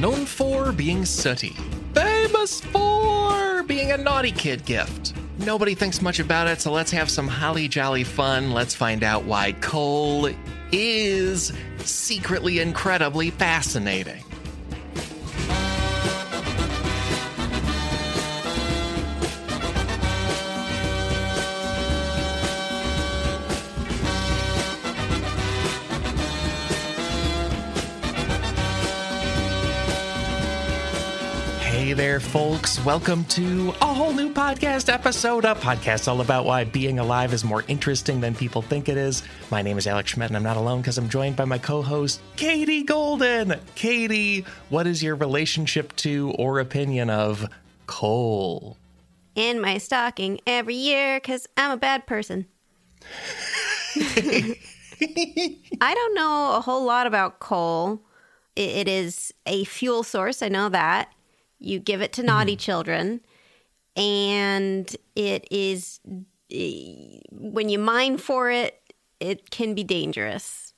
known for being sooty, famous for being a naughty kid gift. Nobody thinks much about it, so let's have some holly jolly fun. Let's find out why coal is secretly incredibly fascinating. Folks. Welcome to a whole new podcast episode, a podcast all about why being alive is more interesting than people think it is. My name is Alex Schmidt, and I'm not alone because I'm joined by my co host, Katie Goldin. Katie, what is your relationship to or opinion of coal? in my stocking every year because I'm a bad person. I don't know a whole lot about coal. It is a fuel source, I know that. You give it to naughty children, and it is, eh, when you mine for it, it can be dangerous.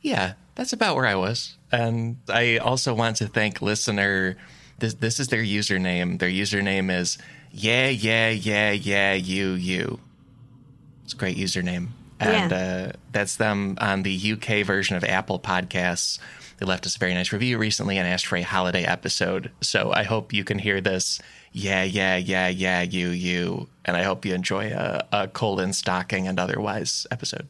Yeah, that's about where I was. And I also want to thank listener. This this is their username. Their username is yeah yeah yeah yeah you you. It's a great username, and uh, that's them on the UK version of Apple Podcasts. They left us a very nice review recently and asked for a holiday episode. So I hope you can hear this. Yeah yeah yeah yeah you you, and I hope you enjoy a, a colon stocking and otherwise episode.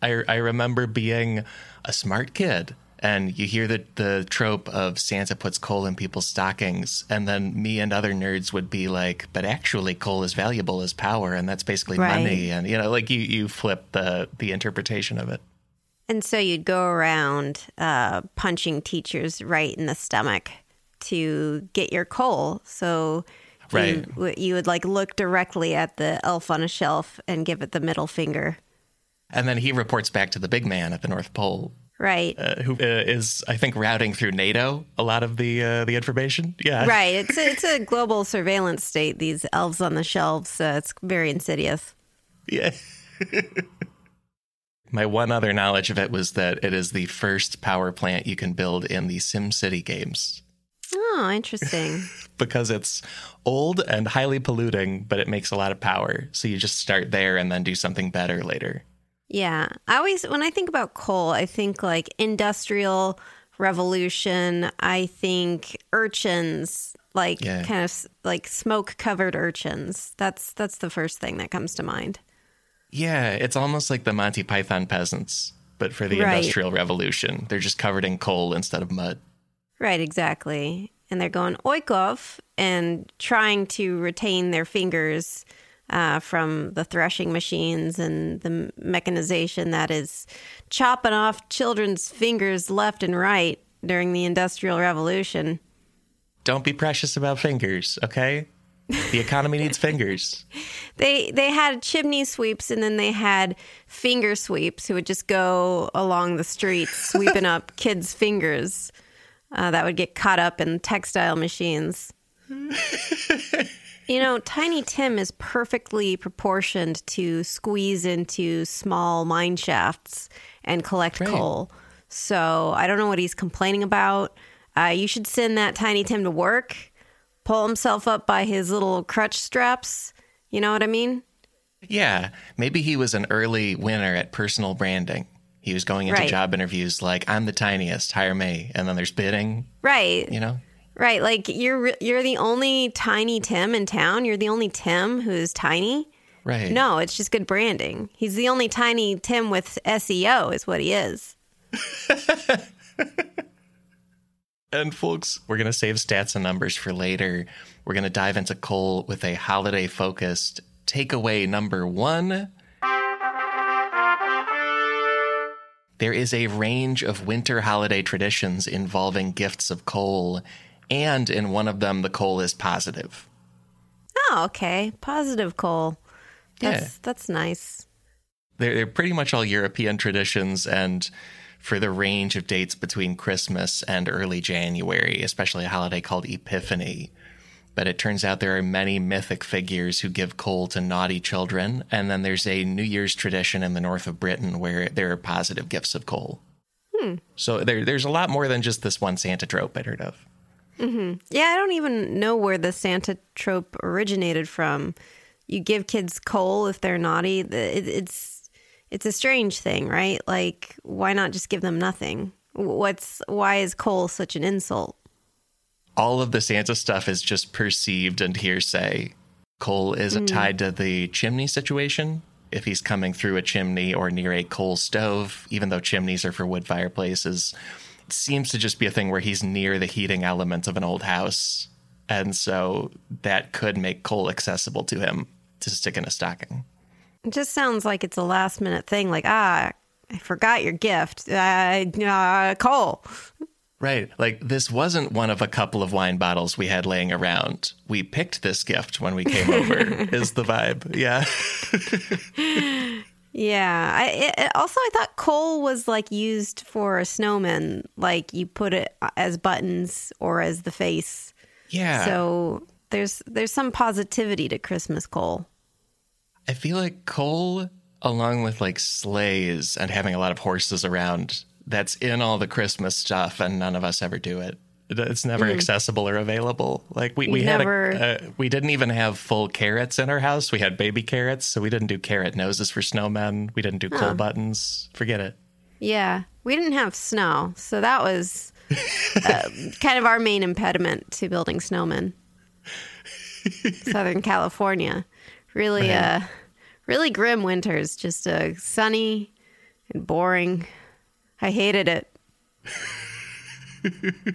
I, I remember being a smart kid and you hear the, the trope of Santa puts coal in people's stockings, and then me and other nerds would be like, but actually coal is valuable as power, and that's basically Right. money. And you know, like you, you flip the the interpretation of it. And so you'd go around uh, punching teachers right in the stomach to get your coal. So Right. you, you would like look directly at the elf on a shelf and give it the middle finger. And then he reports back to the big man at the North Pole, Right. uh, who uh, is I think routing through NATO a lot of the uh, the information. Yeah, right. It's a, it's a global surveillance state, these elves on the shelves. Uh, it's very insidious. Yeah. My one other knowledge of it was that it is the first power plant you can build in the SimCity games Oh, interesting. because it's old and highly polluting, but it makes a lot of power. So you just start there and then do something better later. Yeah. I always, when I think about coal, I think like industrial revolution. I think urchins, like Yeah. kind of like smoke covered urchins. That's that's the first thing that comes to mind. Yeah, it's almost like the Monty Python peasants, but for the Right. Industrial Revolution. They're just covered in coal instead of mud. Right, exactly. And they're going oikov and trying to retain their fingers uh, from the threshing machines and the mechanization that is chopping off children's fingers left and right during the Industrial Revolution. Don't be precious about fingers, okay? The economy needs fingers. They they had chimney sweeps and then they had finger sweeps who would just go along the streets sweeping up kids' fingers uh, that would get caught up in textile machines. you know, Tiny Tim is perfectly proportioned to squeeze into small mine shafts and collect Right. coal. So I don't know what he's complaining about. Uh, you should send that Tiny Tim to work, pull himself up by his little crutch straps. You know what I mean? Yeah, maybe he was an early winner at personal branding. He was going into Right. job interviews like, "I'm the tiniest, hire me," and then there's bidding. Right. You know, Right. Like you're you're the only tiny Tim in town. You're the only Tim who's tiny. right? No, it's just good branding. He's the only tiny Tim with SEO is what he is. And folks, we're gonna save stats and numbers for later. We're gonna dive into coal with a holiday-focused takeaway number one. There is a range of winter holiday traditions involving gifts of coal, and in one of them, the coal is positive. Oh, okay. Positive coal. That's Yeah. that's nice. they're, they're pretty much all European traditions and for the range of dates between Christmas and early January, especially a holiday called Epiphany. But it turns out there are many mythic figures who give coal to naughty children. And then there's a New Year's tradition in the north of Britain where there are positive gifts of coal. Hmm. So there, there's a lot more than just this one Santa trope I'd heard of. Mm-hmm. Yeah, I don't even know where the Santa trope originated from. You give kids coal if they're naughty. It- It's it's a strange thing, right? Like, why not just give them nothing? What's why is coal such an insult? all of the Santa stuff is just perceived and hearsay. Coal is hmm. tied to the chimney situation. If he's coming through a chimney or near a coal stove, even though chimneys are for wood fireplaces, it seems to just be a thing where he's near the heating element of an old house. And so that could make coal accessible to him to stick in a stocking. It just sounds like it's a last minute thing. Like, ah, I forgot your gift. Uh, uh, coal. Right. Like this wasn't one of a couple of wine bottles we had laying around. We picked this gift when we came over, is the vibe. Yeah. Yeah. I it, it- also I thought coal was like used for a snowman. Like you put it as buttons or as the face. Yeah. So there's there's some positivity to Christmas coal. I feel like coal, along with like sleighs and having a lot of horses around, that's in all the Christmas stuff, and none of us ever do it. It's never accessible or available. Like we, we You've had a, uh, we didn't even have full carrots in our house. We had baby carrots, so we didn't do carrot noses for snowmen. We didn't do coal buttons. Forget it. Yeah. We didn't have snow, so that was uh, kind of our main impediment to building snowmen. Southern California. Really uh really grim winters, just uh, sunny and boring. I hated it.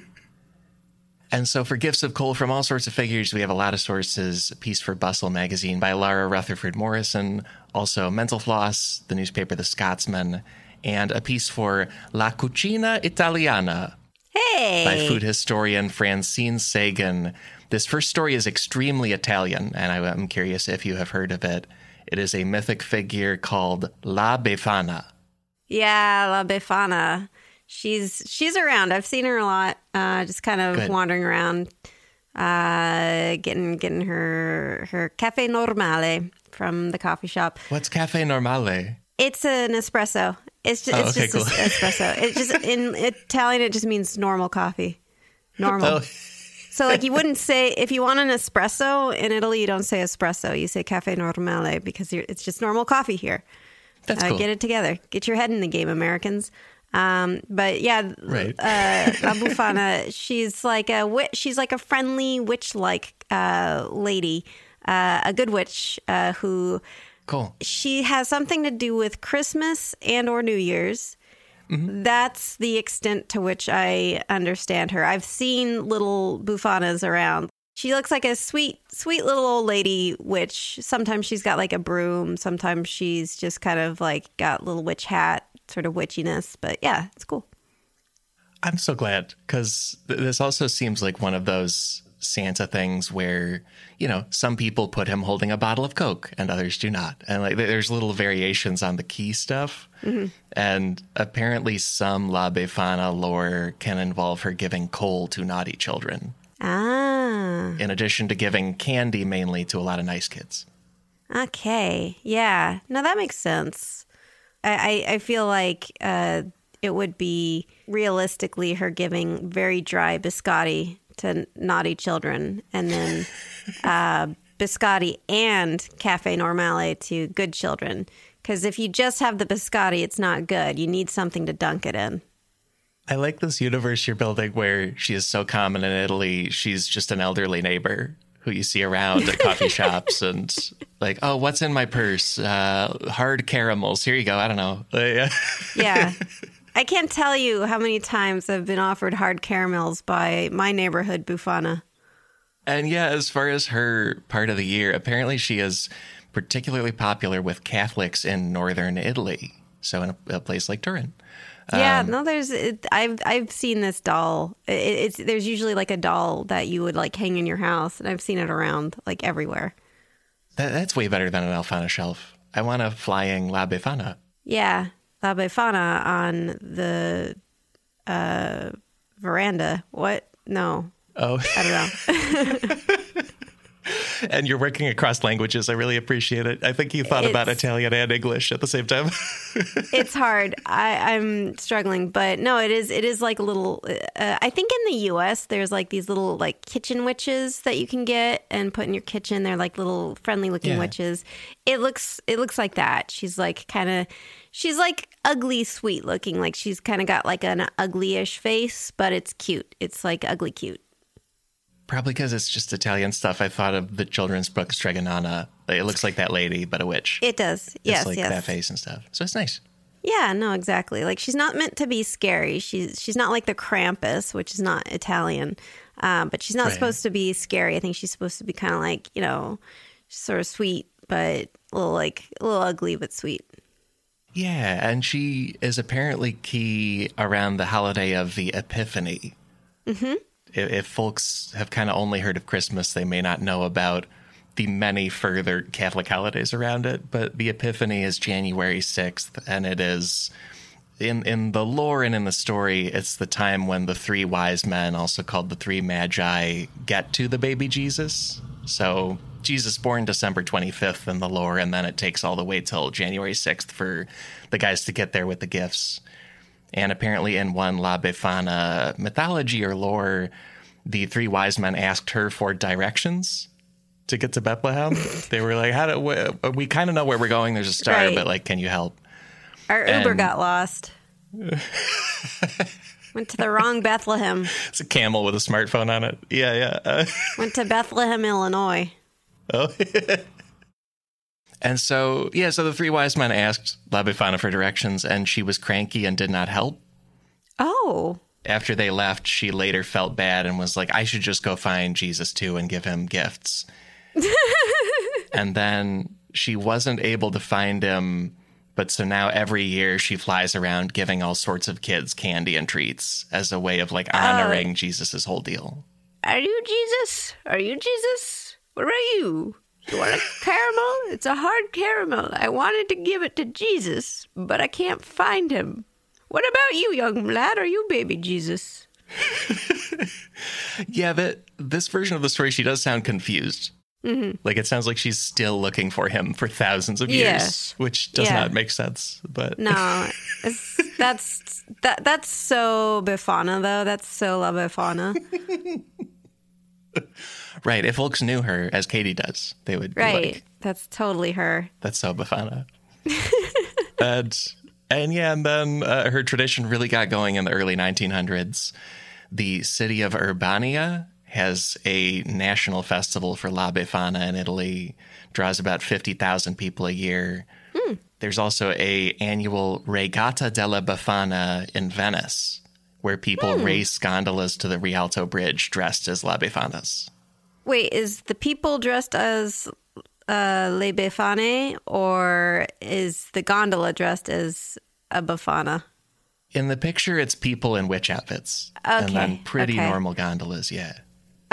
And so, for gifts of coal from all sorts of figures, we have a lot of sources. A piece for Bustle magazine by Lara Rutherford Morrison, also Mental Floss, the newspaper The Scotsman, and a piece for La Cucina Italiana Hey. by food historian Francine Segan. This first story is extremely Italian, and I- I'm curious if you have heard of it. It is a mythic figure called La Befana. Yeah, La Befana. She's she's around. I've seen her a lot. Uh, just kind of Good. wandering around, uh, getting getting her her cafe normale from the coffee shop. What's Cafe Normale? It's an espresso. It's just, Oh, it's okay, just cool. espresso. It just in Italian it just means normal coffee. Normal. Oh. So like you wouldn't say if you want an espresso in Italy, you don't say espresso. You say cafe normale because you're, it's just normal coffee here. That's Uh, cool. Get it together. Get your head in the game, Americans. Um, but yeah, Right. uh, La Befana, she's like a wi- she's like a friendly witch-like uh, lady, uh, a good witch uh, who Cool. she has something to do with Christmas and or New Year's. That's the extent to which I understand her. I've seen little befanas around. She looks like a sweet, sweet little old lady witch. Sometimes she's got like a broom. Sometimes she's just kind of like got little witch hat, sort of witchiness. But yeah, it's cool. I'm so glad because th- this also seems like one of those Santa things where, you know, some people put him holding a bottle of Coke and others do not. And like there's little variations on the key stuff. And apparently, some La Befana lore can involve her giving coal to naughty children, Ah, in addition to giving candy mainly to a lot of nice kids. okay. Yeah. No, that makes sense. I, I, I feel like uh, it would be realistically her giving very dry biscotti to naughty children and then uh, biscotti and cafe normale to good children. Because if you just have the biscotti, it's not good. You need something to dunk it in. I like this universe you're building where she is so common in Italy. She's just an elderly neighbor who you see around at coffee shops and like, oh, what's in my purse? Uh, hard caramels. Here you go. I don't know. Yeah. I can't tell you how many times I've been offered hard caramels by my neighborhood Befana. And yeah, as far as her part of the year, apparently she is particularly popular with Catholics in northern Italy. So in a, a place like Turin. Yeah, Um, no, there's it, I've I've seen this doll. It, it's there's usually like a doll that you would like hang in your house, and I've seen it around like everywhere. That, that's way better than an Alfana shelf. I want a flying La Befana. Yeah, La Befana on the uh, veranda. What? No, Oh, I don't know. and you're working across languages. I really appreciate it. I think you thought about Italian and English at the same time. it's hard. I, I'm struggling, but no, it is. It is like a little. Uh, I think in the U.S. there's like these little like kitchen witches that you can get and put in your kitchen. They're like little friendly looking Yeah. witches. It looks. It looks like that. She's like kind of. She's like ugly sweet looking. Like she's kind of got like an uglyish face, but it's cute. It's like ugly cute. Probably because it's just Italian stuff. I thought of the children's book Strega Nona. It looks like that lady, but a witch. It does. Yes. it's like yes. that face and stuff. So it's nice. Yeah, no, exactly. Like she's not meant to be scary. She's she's not like the Krampus, which is not Italian, um, but she's not Right. supposed to be scary. I think she's supposed to be kind of like you know, sort of sweet, but a little like a little ugly but sweet. Yeah, and she is apparently key around the holiday of the Epiphany. Mm-hmm. If, if folks have kind of only heard of Christmas, they may not know about the many further Catholic holidays around it. But the Epiphany is January 6th, and it is. In, in the lore and in the story, it's the time when the three wise men, also called the three magi, get to the baby Jesus. So Jesus born December 25th in the lore, and then it takes all the way till January 6th for the guys to get there with the gifts. And apparently, in one La Befana mythology or lore, the three wise men asked her for directions to get to Bethlehem. they were like, "How do uh, we, we kind of know where we're going? There's a star, Right. but like, can you help?" Our Uber And- got lost. Went to the wrong Bethlehem. It's a camel with a smartphone on it. Yeah, yeah. Uh, Went to Bethlehem, Illinois. oh. and so, yeah, so the three wise men asked La Befana for directions, and she was cranky and did not help. Oh, after they left, she later felt bad and was like, I should just go find Jesus too and give him gifts. and then she wasn't able to find him. But so now every year she flies around giving all sorts of kids candy and treats as a way of like oh. honoring Jesus's whole deal. are you Jesus? Are you Jesus? What are you? You want a caramel? It's a hard caramel. I wanted to give it to Jesus, but I can't find him. What about you, young lad? Are you baby Jesus? Yeah, but this version of the story, she does sound confused. Like it sounds like she's still looking for him for thousands of years, Yes. which does Yeah. not make sense. But No, that's that. That's so Befana, though. That's so La Befana. right, if folks knew her as Katie does, they would be Right. like, that's totally her. That's so Befana. and and yeah, and then uh, her tradition really got going in the early 1900s. The city of Urbania has a national festival for La Befana in Italy. Draws about 50,000 people a year. There's also a annual Regatta della Befana in Venice, where people race gondolas to the Rialto Bridge dressed as La Befanas. Wait, is the people dressed as uh, Le Befane, or is the gondola dressed as a Befana? In the picture, it's people in witch outfits. And then pretty okay. normal gondolas, yeah.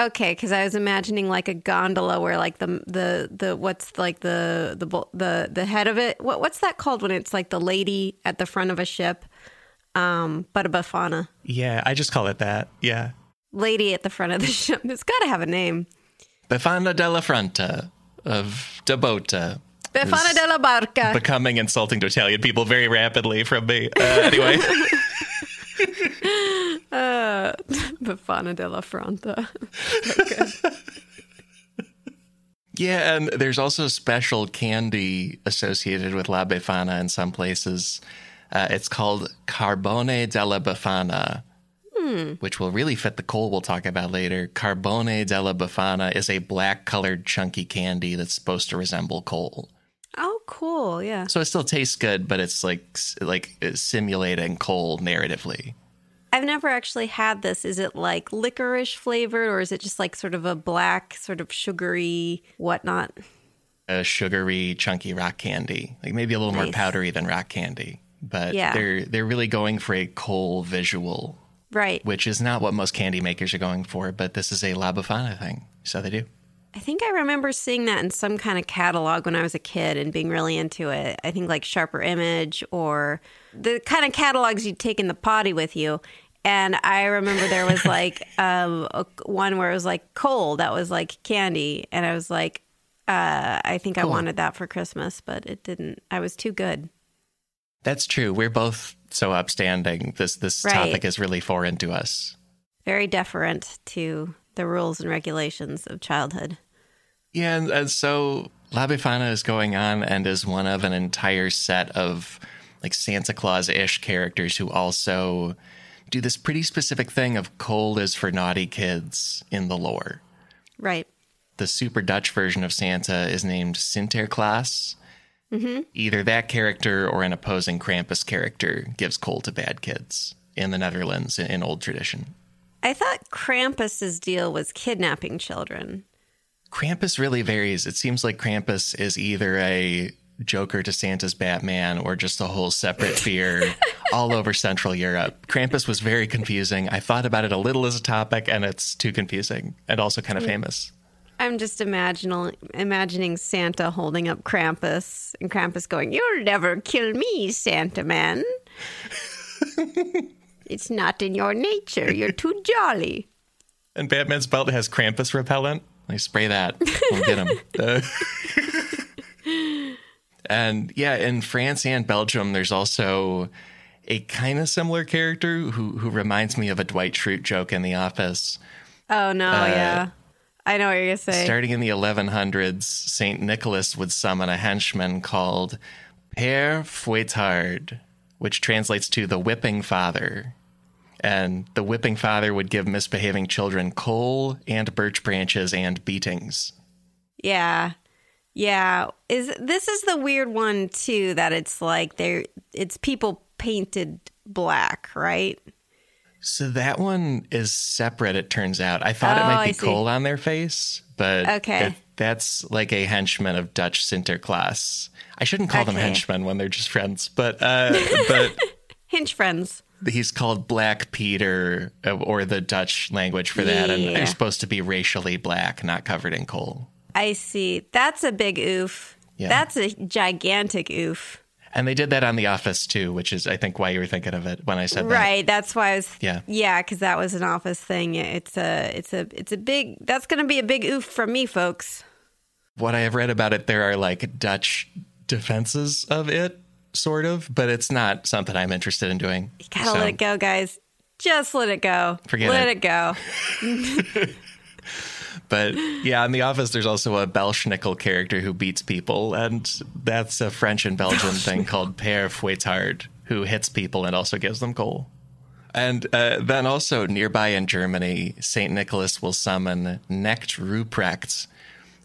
Okay, because I was imagining like a gondola where like the the the what's like the the the the head of it. What what's that called when it's like the lady at the front of a ship? Um, but a Befana, Yeah, I just call it that. Yeah. lady at the front of the ship. It's got to have a name. Befana della Fronta of Dabota. Befana della Barca. Becoming insulting to Italian people very rapidly from me. Uh, anyway, Befana della Fronta. yeah, and there's also special candy associated with La Befana in some places. Uh, it's called Carbone della Befana, which will really fit the coal we'll talk about later. Carbone della Befana is a black colored chunky candy that's supposed to resemble coal. Oh, cool. Yeah. So it still tastes good, but it's like like simulating coal narratively. I've never actually had this. Is it like licorice flavored or is it just like sort of a black, sort of sugary whatnot? A sugary, chunky rock candy, like maybe a little more powdery than rock candy. But Yeah. they're they're really going for a coal visual, Right. which is not what most candy makers are going for. But this is a La thing, so they do. I think I remember seeing that in some kind of catalog when I was a kid and being really into it. I think like Sharper Image or the kind of catalogs you'd take in the potty with you. And I remember there was like um, a, one where it was like coal that was like candy. And I was like, uh, I think I wanted that for Christmas, but it didn't. I was too good. That's true. We're both so upstanding. This this Right. topic is really foreign to us. Very deferent to the rules and regulations of childhood. Yeah, and, and so La Befana is going on and is one of an entire set of like Santa Claus ish characters who also do this pretty specific thing of cold is for naughty kids in the lore. Right. The super Dutch version of Santa is named Sinterklaas. Mm-hmm. Either that character or an opposing Krampus character gives coal to bad kids in the Netherlands in, in old tradition. I thought Krampus's deal was kidnapping children. Krampus really varies. It seems like Krampus is either a Joker to Santa's Batman or just a whole separate fear all over Central Europe. Krampus was very confusing. I thought about it a little as a topic, and it's too confusing and also kind of famous. I'm just imagining imagining Santa holding up Krampus and Krampus going, "You'll never kill me, Santa man. it's not in your nature. You're too jolly." And Batman's belt has Krampus repellent. I spray that. We'll get him. Uh, and yeah, in France and Belgium, there's also a kind of similar character who who reminds me of a Dwight Schrute joke in The Office. Oh no, yeah. I know what you're gonna say. Starting in the 1100s, St. Nicholas would summon a henchman called Père Fouettard, which translates to the whipping father. And the whipping father would give misbehaving children coal and birch branches and beatings. Yeah. Yeah. Is this is the weird one too that it's like they're it's people painted black, right? So that one is separate, it turns out. I thought it Oh, might be coal on their face, but Okay. it- that's like a henchman of Dutch Sinterklaas. I shouldn't call them henchmen when they're just friends, but uh, but Hinge friends. he's called Black Peter, uh, or the Dutch language for that, and they're supposed to be racially black, not covered in coal. I see. That's a big oof. Yeah. That's a gigantic oof. And they did that on The Office too, which is I think why you were thinking of it when I said that. Right. That's why I was. Yeah. Yeah, because that was an office thing. It's a. It's a. It's a big. That's going to be a big oof from me, folks. What I have read about it, there are like Dutch defenses of it, sort of, but it's not something I'm interested in doing. You gotta So- let it go, guys. Just let it go. Forget let it. it go. But yeah, in The Office, there's also a Belsnickel character who beats people, and that's a French and Belgian thing called Père Fouettard, who hits people and also gives them coal. And uh, then also nearby in Germany, St. Nicholas will summon Knecht Ruprecht,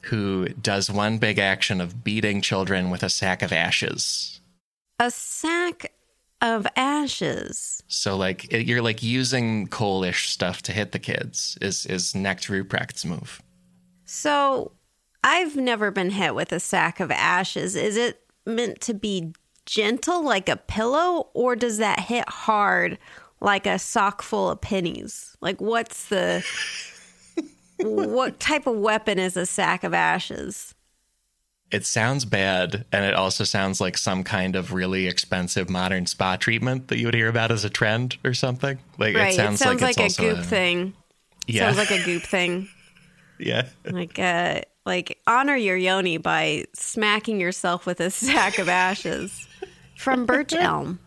who does one big action of beating children with a sack of ashes. A sack of ashes. So like it- you're like using coalish stuff to hit the kids is is Knecht Ruprecht's move. So I've never been hit with a sack of ashes. Is it meant to be gentle like a pillow, or does that hit hard like a sock full of pennies? Like, what's the. what type of weapon is a sack of ashes? It sounds bad, and it also sounds like some kind of really expensive modern spa treatment that you would hear about as a trend or something. Like right. it sounds, it sounds like, like, it's a goop thing. Yeah, Sounds like a goop thing. yeah. Like uh like honor your yoni by smacking yourself with a sack of ashes from birch elm.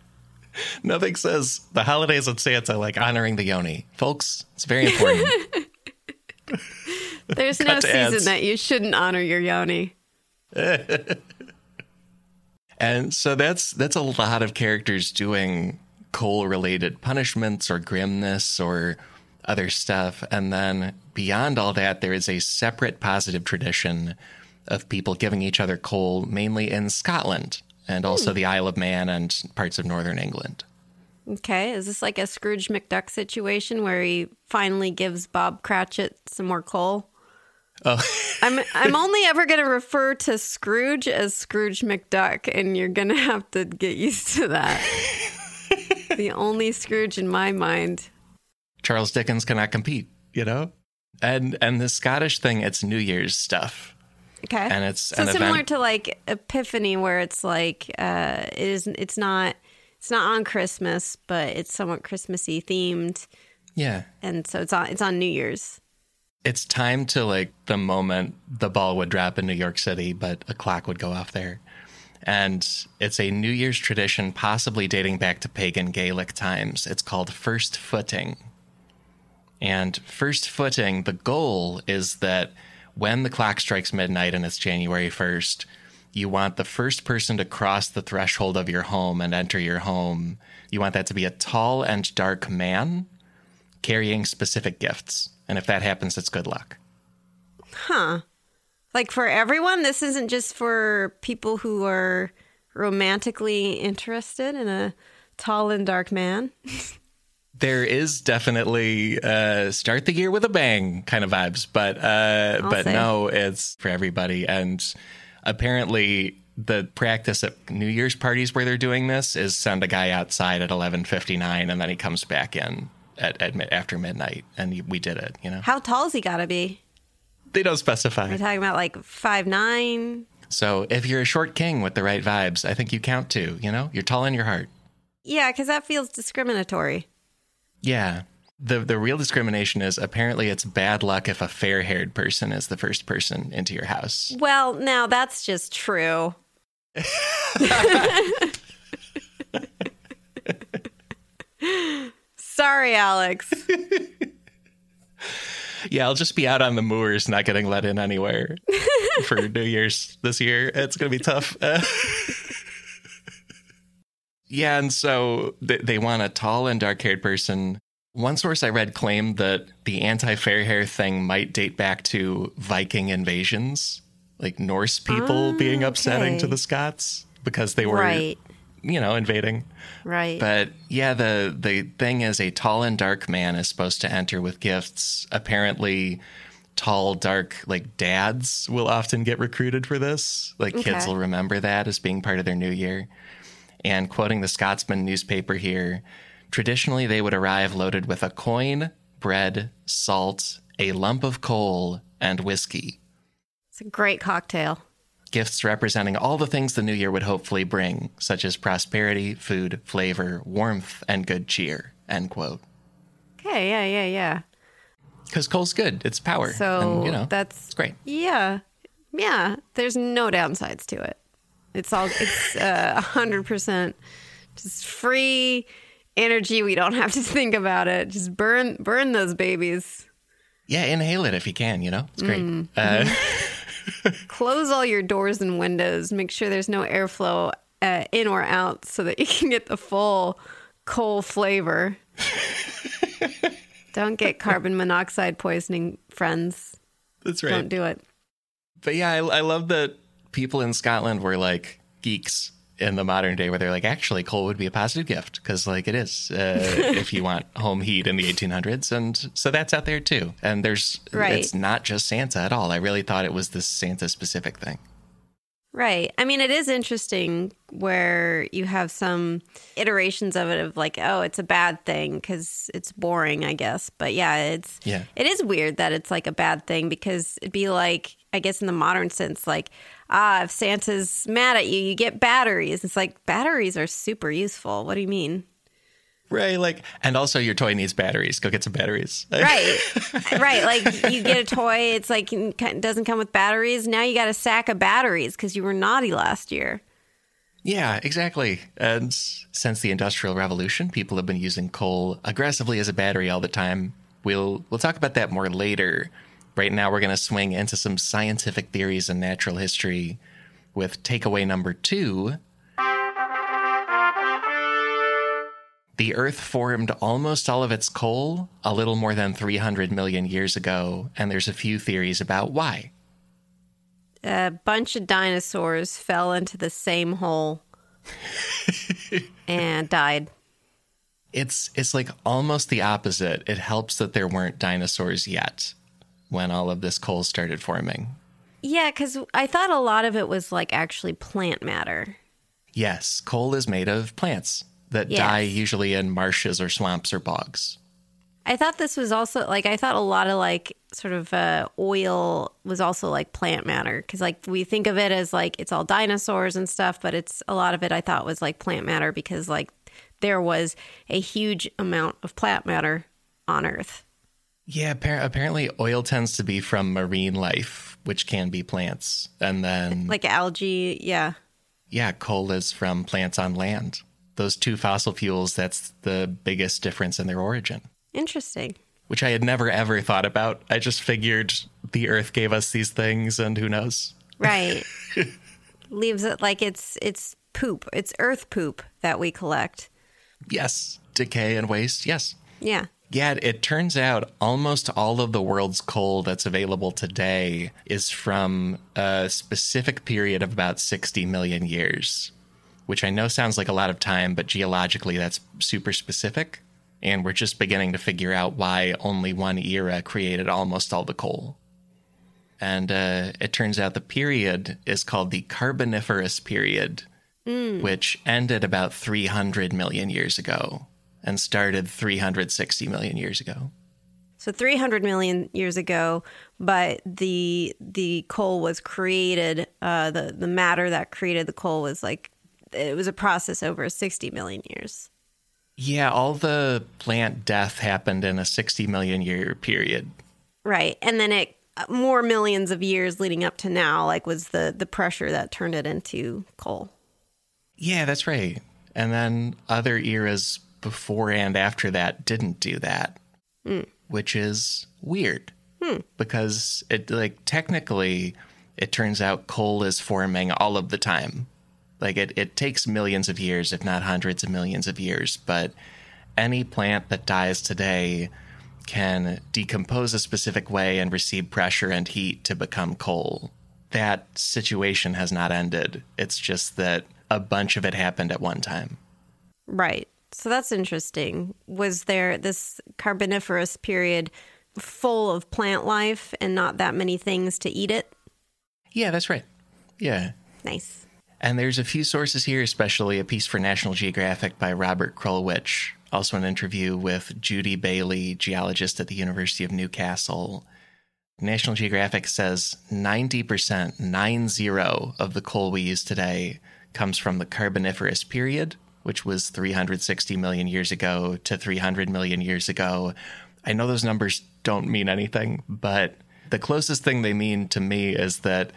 Nothing says the holidays at Santa like honoring the yoni, folks. It's very important. There's no Cut season ads. that you shouldn't honor your yoni. and so that's that's a lot of characters doing coal-related punishments or grimness or other stuff, and then beyond all that, there is a separate positive tradition of people giving each other coal, mainly in Scotland and hmm. also the Isle of Man and parts of northern England. Okay, is this like a Scrooge McDuck situation where he finally gives Bob Cratchit some more coal? Oh, I'm I'm only ever going to refer to Scrooge as Scrooge McDuck, and you're going to have to get used to that. the only Scrooge in my mind. Charles Dickens cannot compete, you know? And and the Scottish thing, it's New Year's stuff. Okay, And it's so an similar event- to like Epiphany, where it's like uh, it is it's not It's not on Christmas, but it's somewhat Christmassy themed, Yeah. and so it's on it's on New Year's. It's time to like the moment the ball would drop in New York City, but a clock would go off there. And it's a New Year's tradition, possibly dating back to pagan Gaelic times. It's called first footing. And first footing, the goal is that when the clock strikes midnight and it's January 1st, you want the first person to cross the threshold of your home and enter your home. You want that to be a tall and dark man carrying specific gifts. And if that happens, it's good luck. Huh. Like for everyone, this isn't just for people who are romantically interested in a tall and dark man. There is definitely uh, start the year with a bang kind of vibes, but uh, but say. no, it's for everybody. And apparently, the practice at New Year's parties where they're doing this is send a guy outside at eleven fifty nine, and then he comes back in at, at after midnight, and we did it. You know, How tall's he gotta be? they don't specify. We're talking about like five nine. So if you're a short king with the right vibes, I think you count too. You know, you're tall in your heart. Yeah, because that feels discriminatory. Yeah. The the real discrimination is apparently it's bad luck if a fair haired person is the first person into your house. Well, now that's just true. Sorry, Alex. Yeah, I'll just be out on the moors, not getting let in anywhere for New Year's this year. It's gonna be tough. Uh, yeah, and so they, they want a tall and dark haired person. One source I read claimed that the anti fair hair thing might date back to Viking invasions, like Norse people being upsetting to the Scots because they were, Right, you know, invading. right. But yeah, the the thing is, a tall and dark man is supposed to enter with gifts. Apparently, tall, dark like dads will often get recruited for this. Like kids will remember that as being part of their new year. And quoting the Scotsman newspaper here, traditionally they would arrive loaded with a coin, bread, salt, a lump of coal, and whiskey. it's a great cocktail. Gifts representing all the things the new year would hopefully bring, such as prosperity, food, flavor, warmth, and good cheer. End quote. Okay, yeah, yeah, yeah. Because coal's good. It's power. So and, you know, that's it's great. Yeah. Yeah. There's no downsides to it. It's all it's uh, a hundred percent just free energy. We don't have to think about it. Just burn burn those babies. Yeah, inhale it if you can, you know? It's great. Mm. Uh, Close all your doors and windows. Make sure there's no airflow uh, in or out so that you can get the full coal flavor. don't get carbon monoxide poisoning, friends. that's right. Don't do it. But yeah, I, I love that people in Scotland were like geeks in the modern day where they're like, actually, coal would be a positive gift because, like, it is uh, if you want home heat in the 1800s. And so that's out there too. And there's, Right. it's not just Santa at all. I really thought it was this Santa specific thing. Right. I mean, it is interesting where you have some iterations of it of like, oh, it's a bad thing because it's boring, I guess. But yeah, it's Yeah. it is weird that it's like a bad thing because it'd be like, I guess in the modern sense, like, ah, if Santa's mad at you, you get batteries. It's like batteries are super useful. What do you mean? Right. Like, and also your toy needs batteries. Go get some batteries. Right. right. Like you get a toy, it's like doesn't come with batteries. Now you got a sack of batteries because you were naughty last year. Yeah, exactly. And since the Industrial Revolution, people have been using coal aggressively as a battery all the time. We'll we'll talk about that more later. Right now, we're going to swing into some scientific theories and natural history with takeaway number two. The Earth formed almost all of its coal a little more than 300 million years ago, and there's a few theories about why. a bunch of dinosaurs fell into the same hole and died. It's it's like almost the opposite. It helps that there weren't dinosaurs yet when all of this coal started forming. Yeah, because I thought a lot of it was like actually plant matter. Yes, coal is made of plants that Yes. die usually in marshes or swamps or bogs. I thought this was also like I thought a lot of like sort of uh, oil was also like plant matter because like we think of it as like it's all dinosaurs and stuff, but it's a lot of it I thought was like plant matter because like there was a huge amount of plant matter on Earth. Yeah, appar- apparently oil tends to be from marine life, which can be plants. And then, Like algae, yeah. yeah, coal is from plants on land. Those two fossil fuels, that's the biggest difference in their origin, Interesting. which I had never ever thought about. I just figured the earth gave us these things and who knows. Right. Leaves it like it's it's poop. It's earth poop that we collect. Yes, decay and waste, yes. Yeah. Yeah, it turns out almost all of the world's coal that's available today is from a specific period of about 60 million years, which I know sounds like a lot of time, but geologically that's super specific. And we're just beginning to figure out why only one era created almost all the coal. And uh, it turns out the period is called the Carboniferous period, which ended about 300 million years ago and started 360 million years ago. So 300 million years ago, but the the coal was created. Uh, the the matter that created the coal was like it was a process over 60 million years. Yeah, all the plant death happened in a 60 million year period. Right, and then it more millions of years leading up to now, like was the the pressure that turned it into coal. Yeah, that's right. And then other eras before and after that didn't do that, hmm. which is weird hmm. because it, like, technically, it turns out coal is forming all of the time. Like, it, it takes millions of years, if not hundreds of millions of years, but any plant that dies today can decompose a specific way and receive pressure and heat to become coal. That situation has not ended. It's just that a bunch of it happened at one time. Right. So that's interesting. Was there this carboniferous period full of plant life and not that many things to eat it? Yeah, that's right. Yeah. Nice. And there's a few sources here, especially a piece for National Geographic by Robert Krulwich, also an interview with Judy Bailey, geologist at the University of Newcastle. National Geographic says 90%, 90 of the coal we use today comes from the Carboniferous period, which was 360 million years ago to 300 million years ago. I know those numbers don't mean anything, but the closest thing they mean to me is that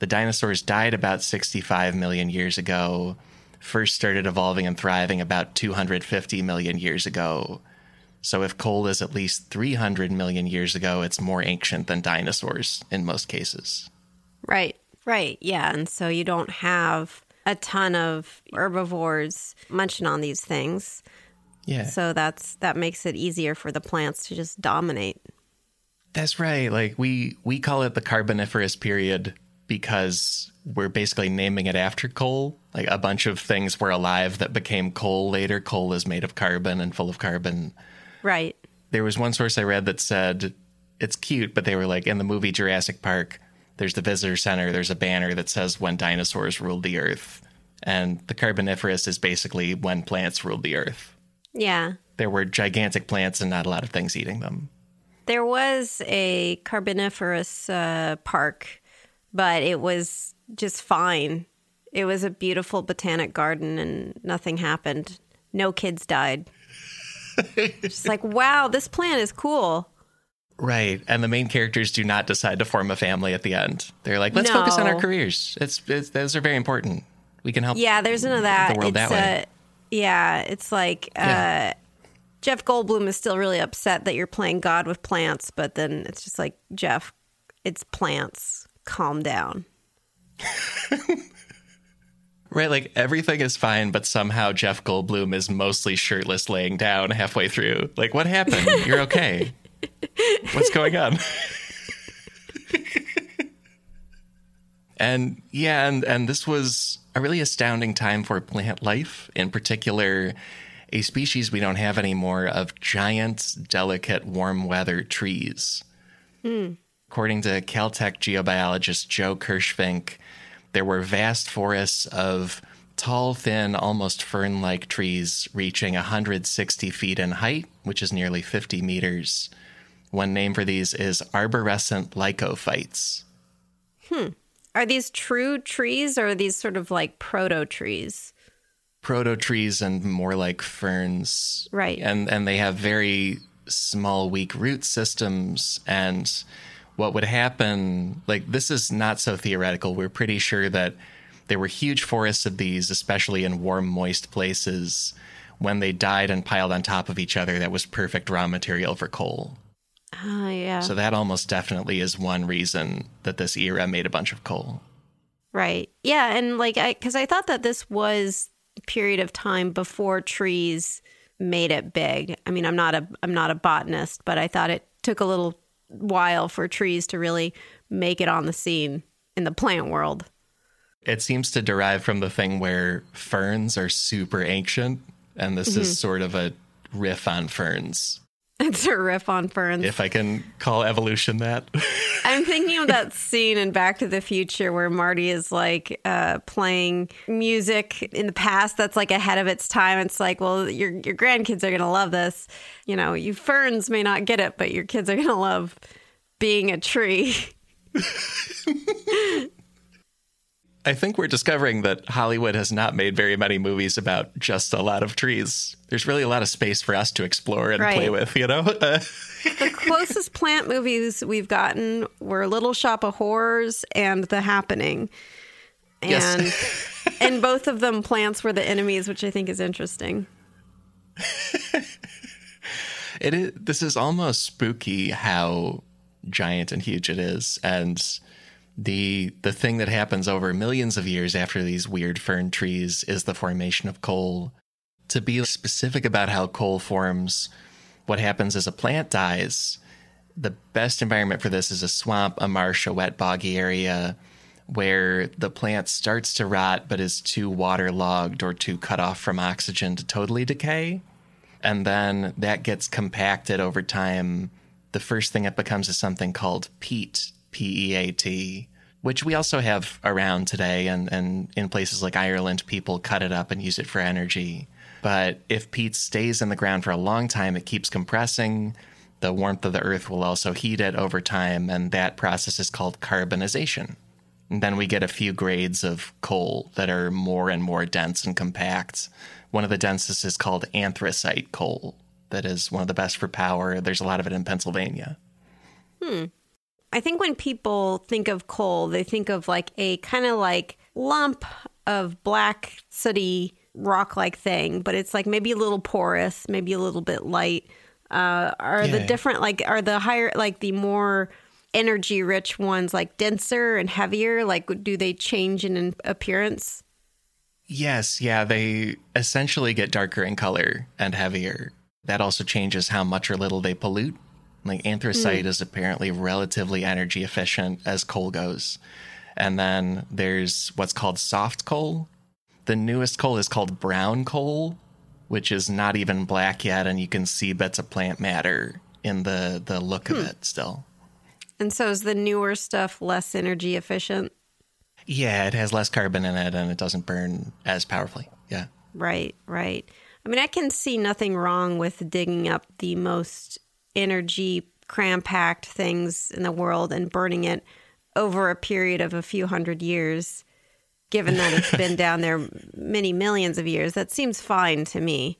the dinosaurs died about 65 million years ago, first started evolving and thriving about 250 million years ago. So if coal is at least 300 million years ago, it's more ancient than dinosaurs in most cases. Right. Right. Yeah. And so you don't have a ton of herbivores munching on these things. Yeah. So that's that makes it easier for the plants to just dominate. That's right. Like we we call it the carboniferous period because we're basically naming it after coal. Like a bunch of things were alive that became coal later. Coal is made of carbon and full of carbon. Right. There was one source I read that said it's cute, but they were like in the movie Jurassic Park, there's the visitor center, there's a banner that says when dinosaurs ruled the earth. And the carboniferous is basically when plants ruled the earth. Yeah. There were gigantic plants and not a lot of things eating them. There was a carboniferous uh, park, but it was just fine. It was a beautiful botanic garden and nothing happened. No kids died. just like, wow, this plant is cool. Right. And the main characters do not decide to form a family at the end. They're like, let's focus on our careers. It's, it's those are very important. We can help. Yeah, there's none of that. The world it's that way. uh, yeah, it's like uh, Jeff Goldblum is still really upset that you're playing God with plants, but then it's just like Jeff, it's plants. Calm down. Right. Like everything is fine, but somehow Jeff Goldblum is mostly shirtless laying down halfway through. Like, what happened? You're okay. What's going on? and yeah, and, and this was a really astounding time for plant life, in particular, a species we don't have anymore of giant, delicate, warm weather trees. Hmm. According to Caltech geobiologist Joe Kirschvink, there were vast forests of tall, thin, almost fern like trees reaching 160 feet in height, which is nearly 50 meters. One name for these is arborescent lycophytes. Hmm. Are these true trees or are these sort of like proto trees? proto trees and more like ferns. Right. And and they have very small weak root systems and what would happen like this is not so theoretical. We're pretty sure that there were huge forests of these especially in warm moist places when they died and piled on top of each other that was perfect raw material for coal. Ah, yeah. So that almost definitely is one reason that this era made a bunch of coal. Right. Yeah, and like I cuz I thought that this was a period of time before trees made it big. I mean, I'm not a I'm not a botanist, but I thought it took a little while for trees to really make it on the scene in the plant world. It seems to derive from the thing where ferns are super ancient and this is sort of a riff on ferns. It's a riff on ferns. If I can call evolution that. I'm thinking of that scene in Back to the Future where Marty is like uh, playing music in the past that's like ahead of its time. It's like, well, your your grandkids are gonna love this. You know, you ferns may not get it, but your kids are gonna love being a tree. I think we're discovering that Hollywood has not made very many movies about just a lot of trees. There's really a lot of space for us to explore and play with, you know? Uh, the closest plant movies we've gotten were Little Shop of Horrors and The Happening. And Yes. and both of them plants were the enemies, which I think is interesting. it is, this is almost spooky how giant and huge it is and the the thing that happens over millions of years after these weird fern trees is the formation of coal to be specific about how coal forms what happens is a plant dies the best environment for this is a swamp a marsh a wet boggy area where the plant starts to rot but is too waterlogged or too cut off from oxygen to totally decay and then that gets compacted over time. The first thing it becomes is something called peat, P E A T, which we also have around today. And, and in places like Ireland, people cut it up and use it for energy. But if peat stays in the ground for a long time, it keeps compressing. The warmth of the earth will also heat it over time, and that process is called carbonization. And then we get a few grades of coal that are more and more dense and compact. One of the densest is called anthracite coal, that is one of the best for power. There's a lot of it in Pennsylvania. Hmm. I think when people think of coal, they think of like a kind of like lump of black, sooty, rock like thing, but it's like maybe a little porous, maybe a little bit light. Uh, are the different, like, are the higher, like the more energy rich ones like denser and heavier? Like, do they change in appearance? Yes, yeah, they essentially get darker in color and heavier. That also changes how much or little they pollute. Like anthracite is apparently relatively energy efficient as coal goes. And then there's what's called soft coal. The newest coal is called brown coal, which is not even black yet, and you can see bits of plant matter in the, the look of hmm. it still. And so is the newer stuff less energy efficient? Yeah, it has less carbon in it and it doesn't burn as powerfully. Yeah. Right, right. I mean, I can see nothing wrong with digging up the most energy cram packed things in the world and burning it over a period of a few hundred years, given that it's been down there many millions of years. That seems fine to me.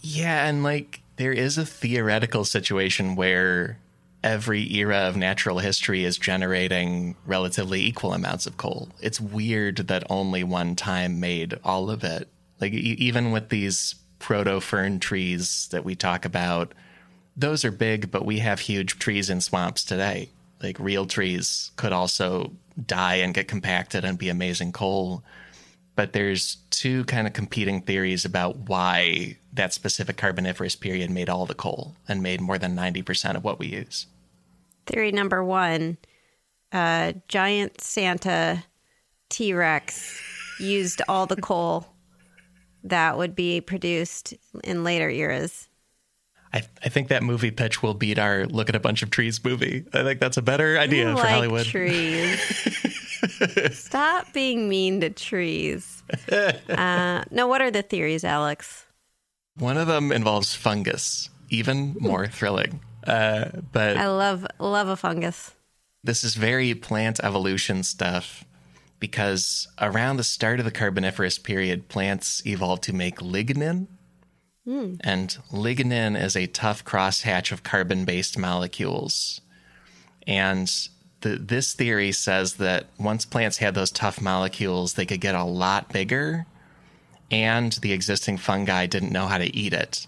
Yeah, and like there is a theoretical situation where every era of natural history is generating relatively equal amounts of coal. It's weird that only one time made all of it. Like e- even with these proto fern trees that we talk about, those are big, but we have huge trees in swamps today. Like real trees could also die and get compacted and be amazing coal but there's two kind of competing theories about why that specific carboniferous period made all the coal and made more than 90% of what we use. Theory number one uh, giant Santa T Rex used all the coal that would be produced in later eras. I, I think that movie pitch will beat our look at a bunch of trees movie. I think that's a better idea I for like Hollywood. trees. Stop being mean to trees. Uh, no, what are the theories, Alex? One of them involves fungus, even more thrilling. Uh, but I love love a fungus. this is very plant evolution stuff. because around the start of the Carboniferous period, plants evolved to make lignin. Hmm. And lignin is a tough crosshatch of carbon based molecules. And the, this theory says that once plants had those tough molecules, they could get a lot bigger, and the existing fungi didn't know how to eat it.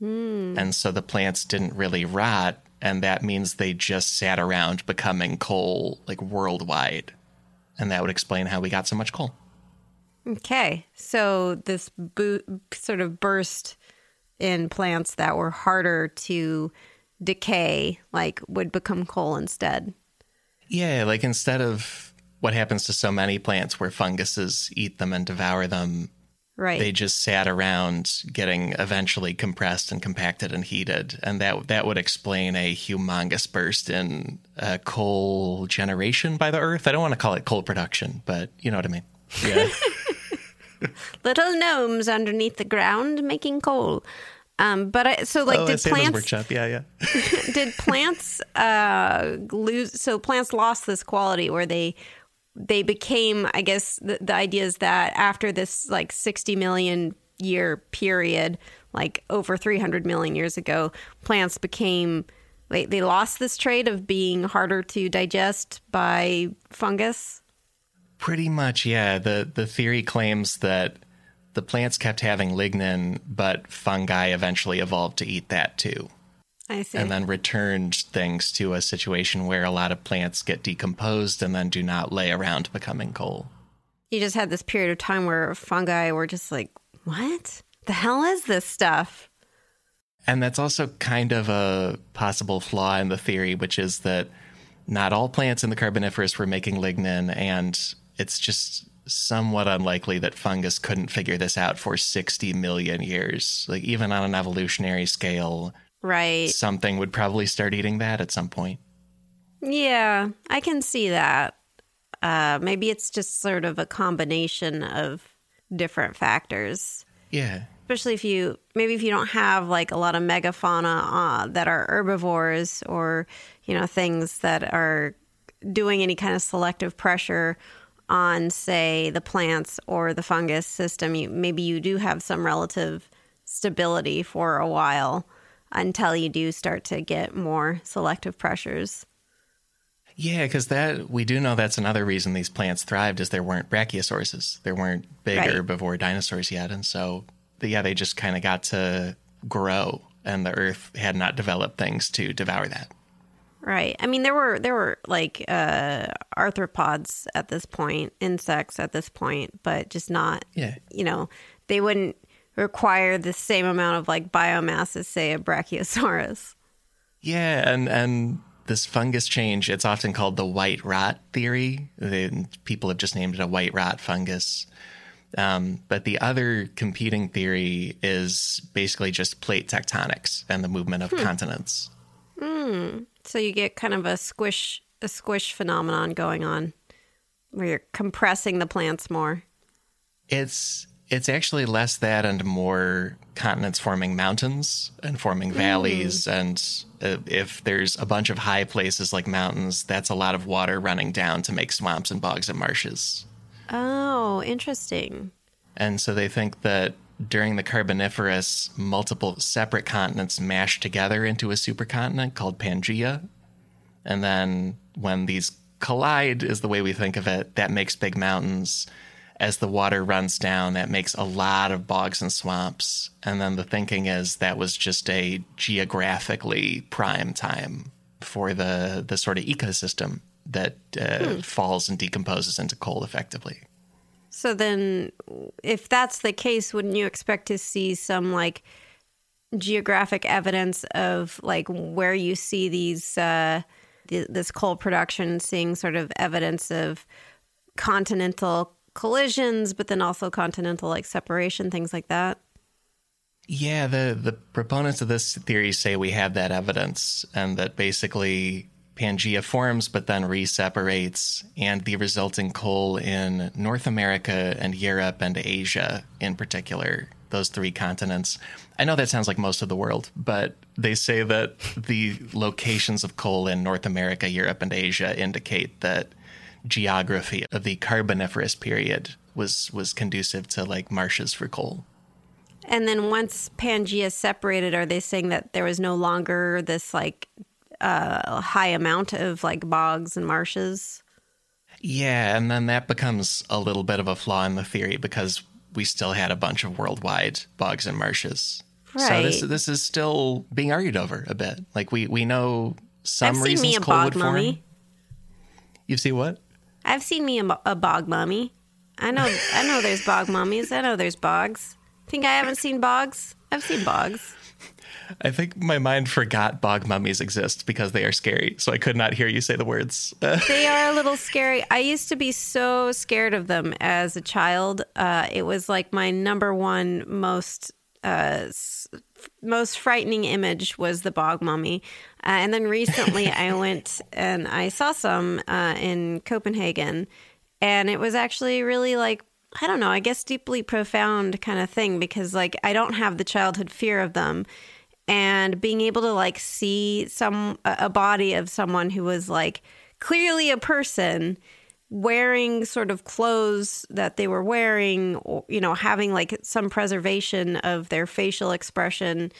Hmm. And so the plants didn't really rot, and that means they just sat around becoming coal like worldwide. And that would explain how we got so much coal. Okay. So this bo- sort of burst in plants that were harder to decay, like would become coal instead. Yeah, like instead of what happens to so many plants where funguses eat them and devour them, Right. they just sat around getting eventually compressed and compacted and heated. And that that would explain a humongous burst in uh, coal generation by the earth. I don't want to call it coal production, but you know what I mean. Yeah. Little gnomes underneath the ground making coal. Um, but I, so like oh, did plants workshop. Yeah, yeah. did plants uh, lose? So plants lost this quality where they they became. I guess the, the idea is that after this like sixty million year period, like over three hundred million years ago, plants became. They, they lost this trait of being harder to digest by fungus. Pretty much, yeah. The the theory claims that the plants kept having lignin, but fungi eventually evolved to eat that too. I see. and then returned things to a situation where a lot of plants get decomposed and then do not lay around becoming coal. you just had this period of time where fungi were just like, what the hell is this stuff? And that's also kind of a possible flaw in the theory, which is that not all plants in the Carboniferous were making lignin, and it's just somewhat unlikely that fungus couldn't figure this out for 60 million years. Like, even on an evolutionary scale, Right. something would probably start eating that at some point. Yeah, I can see that. Uh, maybe it's just sort of a combination of different factors. Yeah. Especially if you maybe if you don't have like a lot of megafauna uh, that are herbivores or you know things that are doing any kind of selective pressure on say the plants or the fungus system you maybe you do have some relative stability for a while until you do start to get more selective pressures Yeah, because that we do know that's another reason these plants thrived is there weren't brachiosauruses, there weren't big Right. herbivore dinosaurs yet, and so yeah, they just kind of got to grow, and the Earth had not developed things to devour that. Right. I mean, there were there were like uh, arthropods at this point, insects at this point, but just not. Yeah. You know, they wouldn't require the same amount of like biomass as say a brachiosaurus. Yeah, and and this fungus change, it's often called the white rot theory. They, people have just named it a white rot fungus. Um, but the other competing theory is basically just plate tectonics and the movement of continents. So you get kind of a squish a squish phenomenon going on, where you're compressing the plants more. It's it's actually less that and more continents forming mountains and forming valleys. And uh, if there's a bunch of high places like mountains, that's a lot of water running down to make swamps and bogs and marshes. Oh, interesting. And so they think that during the Carboniferous, multiple separate continents mashed together into a supercontinent called Pangaea. And then when these collide, is the way we think of it, that makes big mountains. As the water runs down, that makes a lot of bogs and swamps. And then the thinking is that was just a geographically prime time for the, the sort of ecosystem that uh, falls and decomposes into coal effectively. So then, if that's the case, wouldn't you expect to see some like geographic evidence of like where you see these uh, th- this coal production, seeing sort of evidence of continental collisions, but then also continental like separation, things like that? Yeah, the the proponents of this theory say we have that evidence, and that basically Pangea forms but then reseparates, and the resulting coal in North America and Europe and Asia, in particular, those three continents. I know that sounds like most of the world, but they say that the locations of coal in North America, Europe, and Asia indicate that geography of the Carboniferous period was was conducive to like marshes for coal. And then once Pangea separated, are they saying that there was no longer this like uh, high amount of like bogs and marshes? Yeah, and then that becomes a little bit of a flaw in the theory because we still had a bunch of worldwide bogs and marshes. Right. So this this is still being argued over a bit. Like we we know some I've seen reasons me a coal bog would form. mummy. You see what? I've seen me a, a bog mummy. I know. I know. There's bog mummies. I know there's bogs. Think I haven't seen bogs? I've seen bogs. I think my mind forgot bog mummies exist because they are scary, so I could not hear you say the words. They are a little scary. I used to be so scared of them as a child. Uh, it was like my number one most uh, most frightening image was the bog mummy. Uh, and then recently, I went and I saw some uh, in Copenhagen, and it was actually really like I don't know. I guess deeply profound kind of thing because like I don't have the childhood fear of them and being able to like see some a body of someone who was like clearly a person wearing sort of clothes that they were wearing or you know having like some preservation of their facial expression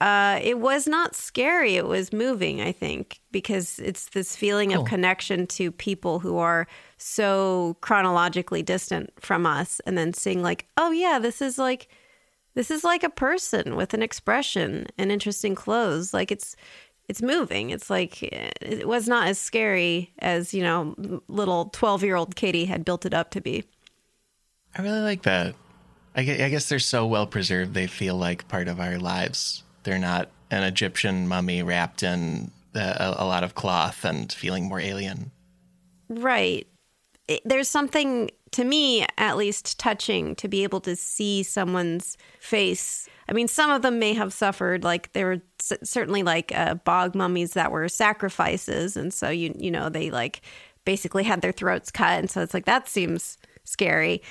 uh it was not scary it was moving i think because it's this feeling Cool. of connection to people who are so chronologically distant from us and then seeing like oh yeah this is like this is like a person with an expression and interesting clothes like it's it's moving it's like eh, it was not as scary as you know little 12 year old katie had built it up to be I really like that. I I guess they're so well preserved; they feel like part of our lives. They're not an Egyptian mummy wrapped in a, a lot of cloth and feeling more alien. right there's something to me at least touching to be able to see someone's face i mean some of them may have suffered like there were c- certainly like uh, bog mummies that were sacrifices and so you you know they like basically had their throats cut and so it's like that seems scary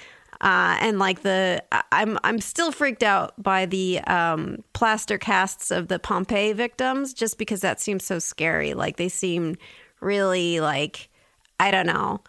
uh, and like the I'm I'm still freaked out by the um, plaster casts of the Pompeii victims just because that seems so scary. Like they seem really like I don't know.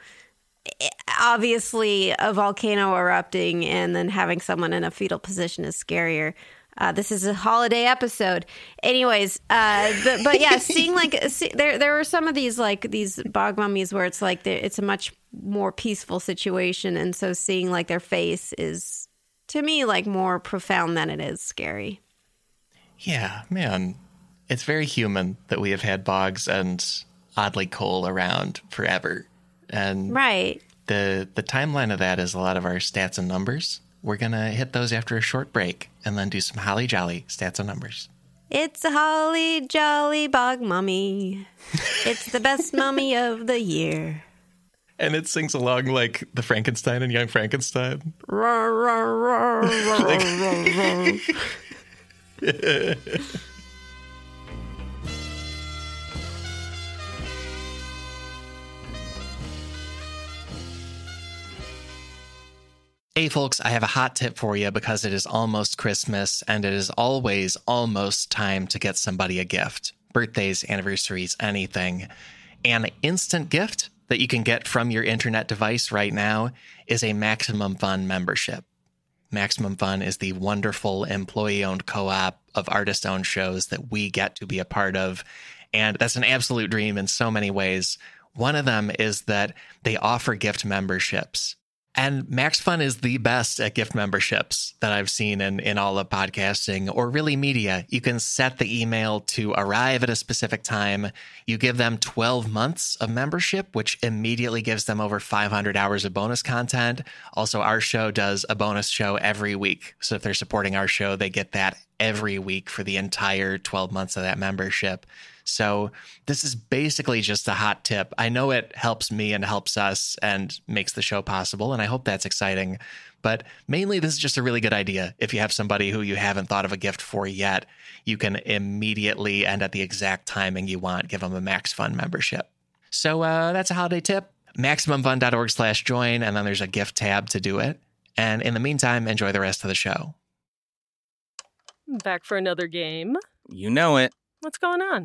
Obviously, a volcano erupting and then having someone in a fetal position is scarier. Uh, this is a holiday episode, anyways. Uh, but, but yeah, seeing like see, there there were some of these like these bog mummies where it's like it's a much more peaceful situation, and so seeing like their face is to me like more profound than it is scary. Yeah, man, it's very human that we have had bogs and oddly coal around forever, and Right. The the timeline of that is a lot of our stats and numbers. We're gonna hit those after a short break, and then do some holly jolly stats and numbers. It's a holly jolly bog mummy. It's the best mummy of the year. And it sings along like the Frankenstein and Young Frankenstein. Hey, folks, I have a hot tip for you because it is almost Christmas and it is always almost time to get somebody a gift birthdays, anniversaries, anything. An instant gift that you can get from your internet device right now is a Maximum Fun membership. Maximum Fun is the wonderful employee owned co op of artist owned shows that we get to be a part of. And that's an absolute dream in so many ways. One of them is that they offer gift memberships. And Max Fun is the best at gift memberships that I've seen in, in all of podcasting or really media. You can set the email to arrive at a specific time. You give them 12 months of membership, which immediately gives them over 500 hours of bonus content. Also, our show does a bonus show every week. So if they're supporting our show, they get that every week for the entire 12 months of that membership. So this is basically just a hot tip. I know it helps me and helps us and makes the show possible, and I hope that's exciting. But mainly, this is just a really good idea. If you have somebody who you haven't thought of a gift for yet, you can immediately and at the exact timing you want give them a Max Fun membership. So uh, that's a holiday tip. MaximumFun.org slash join, and then there's a gift tab to do it. And in the meantime, enjoy the rest of the show. Back for another game. You know it. What's going on?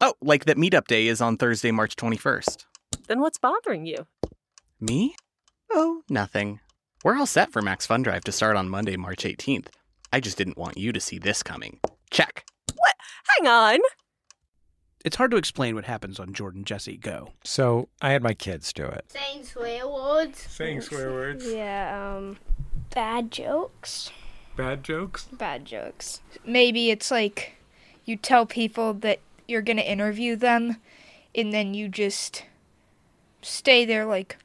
Oh, like that meetup day is on Thursday, March 21st. Then what's bothering you? Me? Oh, nothing. We're all set for Max Fun Drive to start on Monday, March 18th. I just didn't want you to see this coming. Check. What? Hang on. It's hard to explain what happens on Jordan Jesse Go. So I had my kids do it. Saying swear words. Saying swear words. Yeah, um, bad jokes. Bad jokes. Bad jokes. Maybe it's like you tell people that you're going to interview them and then you just stay there like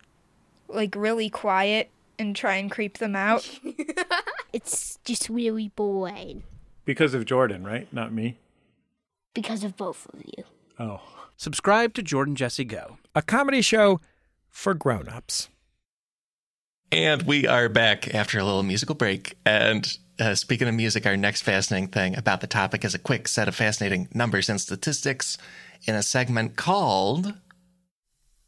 like really quiet and try and creep them out. It's just really boring Because of Jordan, right? Not me. because of both of you. Oh. Subscribe to Jordan Jesse Go. A comedy show for grown-ups. And we are back after a little musical break. And uh, speaking of music, our next fascinating thing about the topic is a quick set of fascinating numbers and statistics in a segment called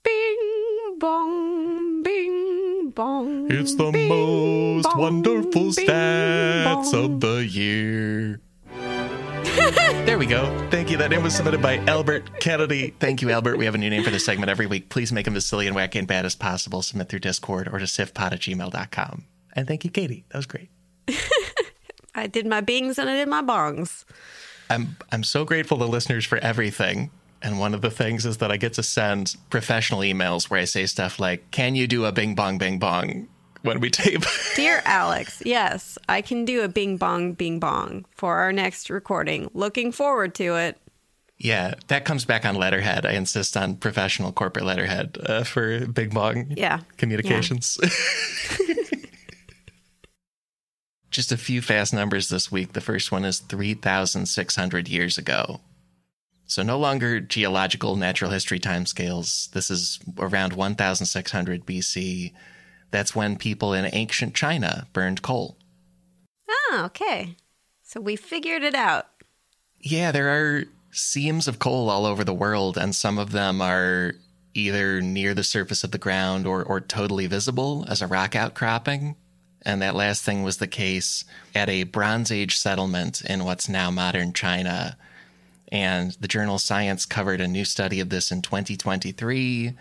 Bing bong, bing bong. It's the bing, most bong, wonderful bing, stats bong. of the year. there we go. Thank you. That name was submitted by Albert Kennedy. Thank you, Albert. We have a new name for this segment every week. Please make them as silly and wacky and bad as possible. Submit through Discord or to sifpod at gmail.com. And thank you, Katie. That was great. I did my bings and I did my bongs. I'm I'm so grateful to listeners for everything. And one of the things is that I get to send professional emails where I say stuff like, "Can you do a bing bong bing bong when we tape?" Dear Alex, yes, I can do a bing bong bing bong for our next recording. Looking forward to it. yeah, that comes back on letterhead. I insist on professional corporate letterhead uh, for bing bong Yeah. communications. Just a few fast numbers this week. The first one is 3,600 years ago. So no longer geological natural history timescales. This is around 1,600 BC. That's when people in ancient China burned coal. Oh, okay. So we figured it out. Yeah, there are seams of coal all over the world, and some of them are either near the surface of the ground or, or totally visible as a rock outcropping. And that last thing was the case at a Bronze Age settlement in what's now modern China. And the journal Science covered a new study of this in 2023.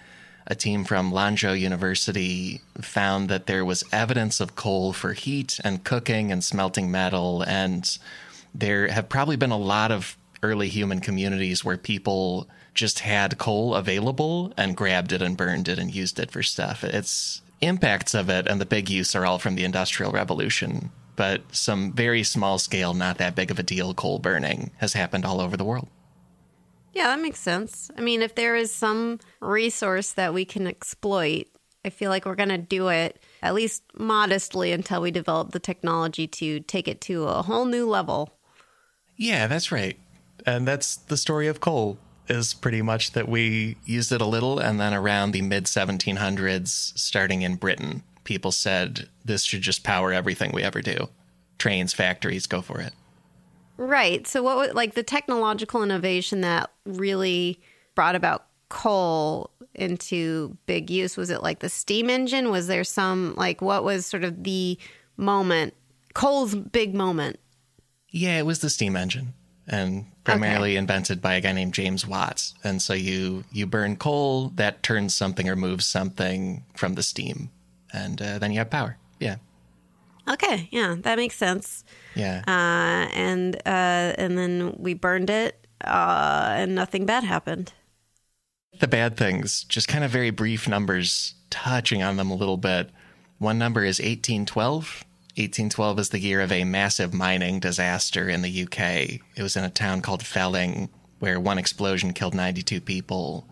A team from Lanzhou University found that there was evidence of coal for heat and cooking and smelting metal. And there have probably been a lot of early human communities where people just had coal available and grabbed it and burned it and used it for stuff. It's impacts of it and the big use are all from the Industrial Revolution. But some very small scale, not that big of a deal coal burning has happened all over the world. Yeah, that makes sense. I mean, if there is some resource that we can exploit, I feel like we're going to do it at least modestly until we develop the technology to take it to a whole new level. Yeah, that's right. And that's the story of coal is pretty much that we used it a little and then around the mid 1700s starting in Britain, people said this should just power everything we ever do. Trains, factories, go for it. Right. So, what would like the technological innovation that really brought about coal into big use? Was it like the steam engine? Was there some like what was sort of the moment, coal's big moment? Yeah, it was the steam engine and primarily invented by a guy named James Watts. And so you you burn coal that turns something or moves something from the steam and uh, then you have power. Yeah. Okay, yeah, that makes sense. Yeah. Uh, and uh, and then we burned it, uh, and nothing bad happened. the bad things, just kind of very brief numbers, touching on them a little bit. One number is 1812. 1812 is the year of a massive mining disaster in the UK. It was in a town called Felling, where one explosion killed 92 people.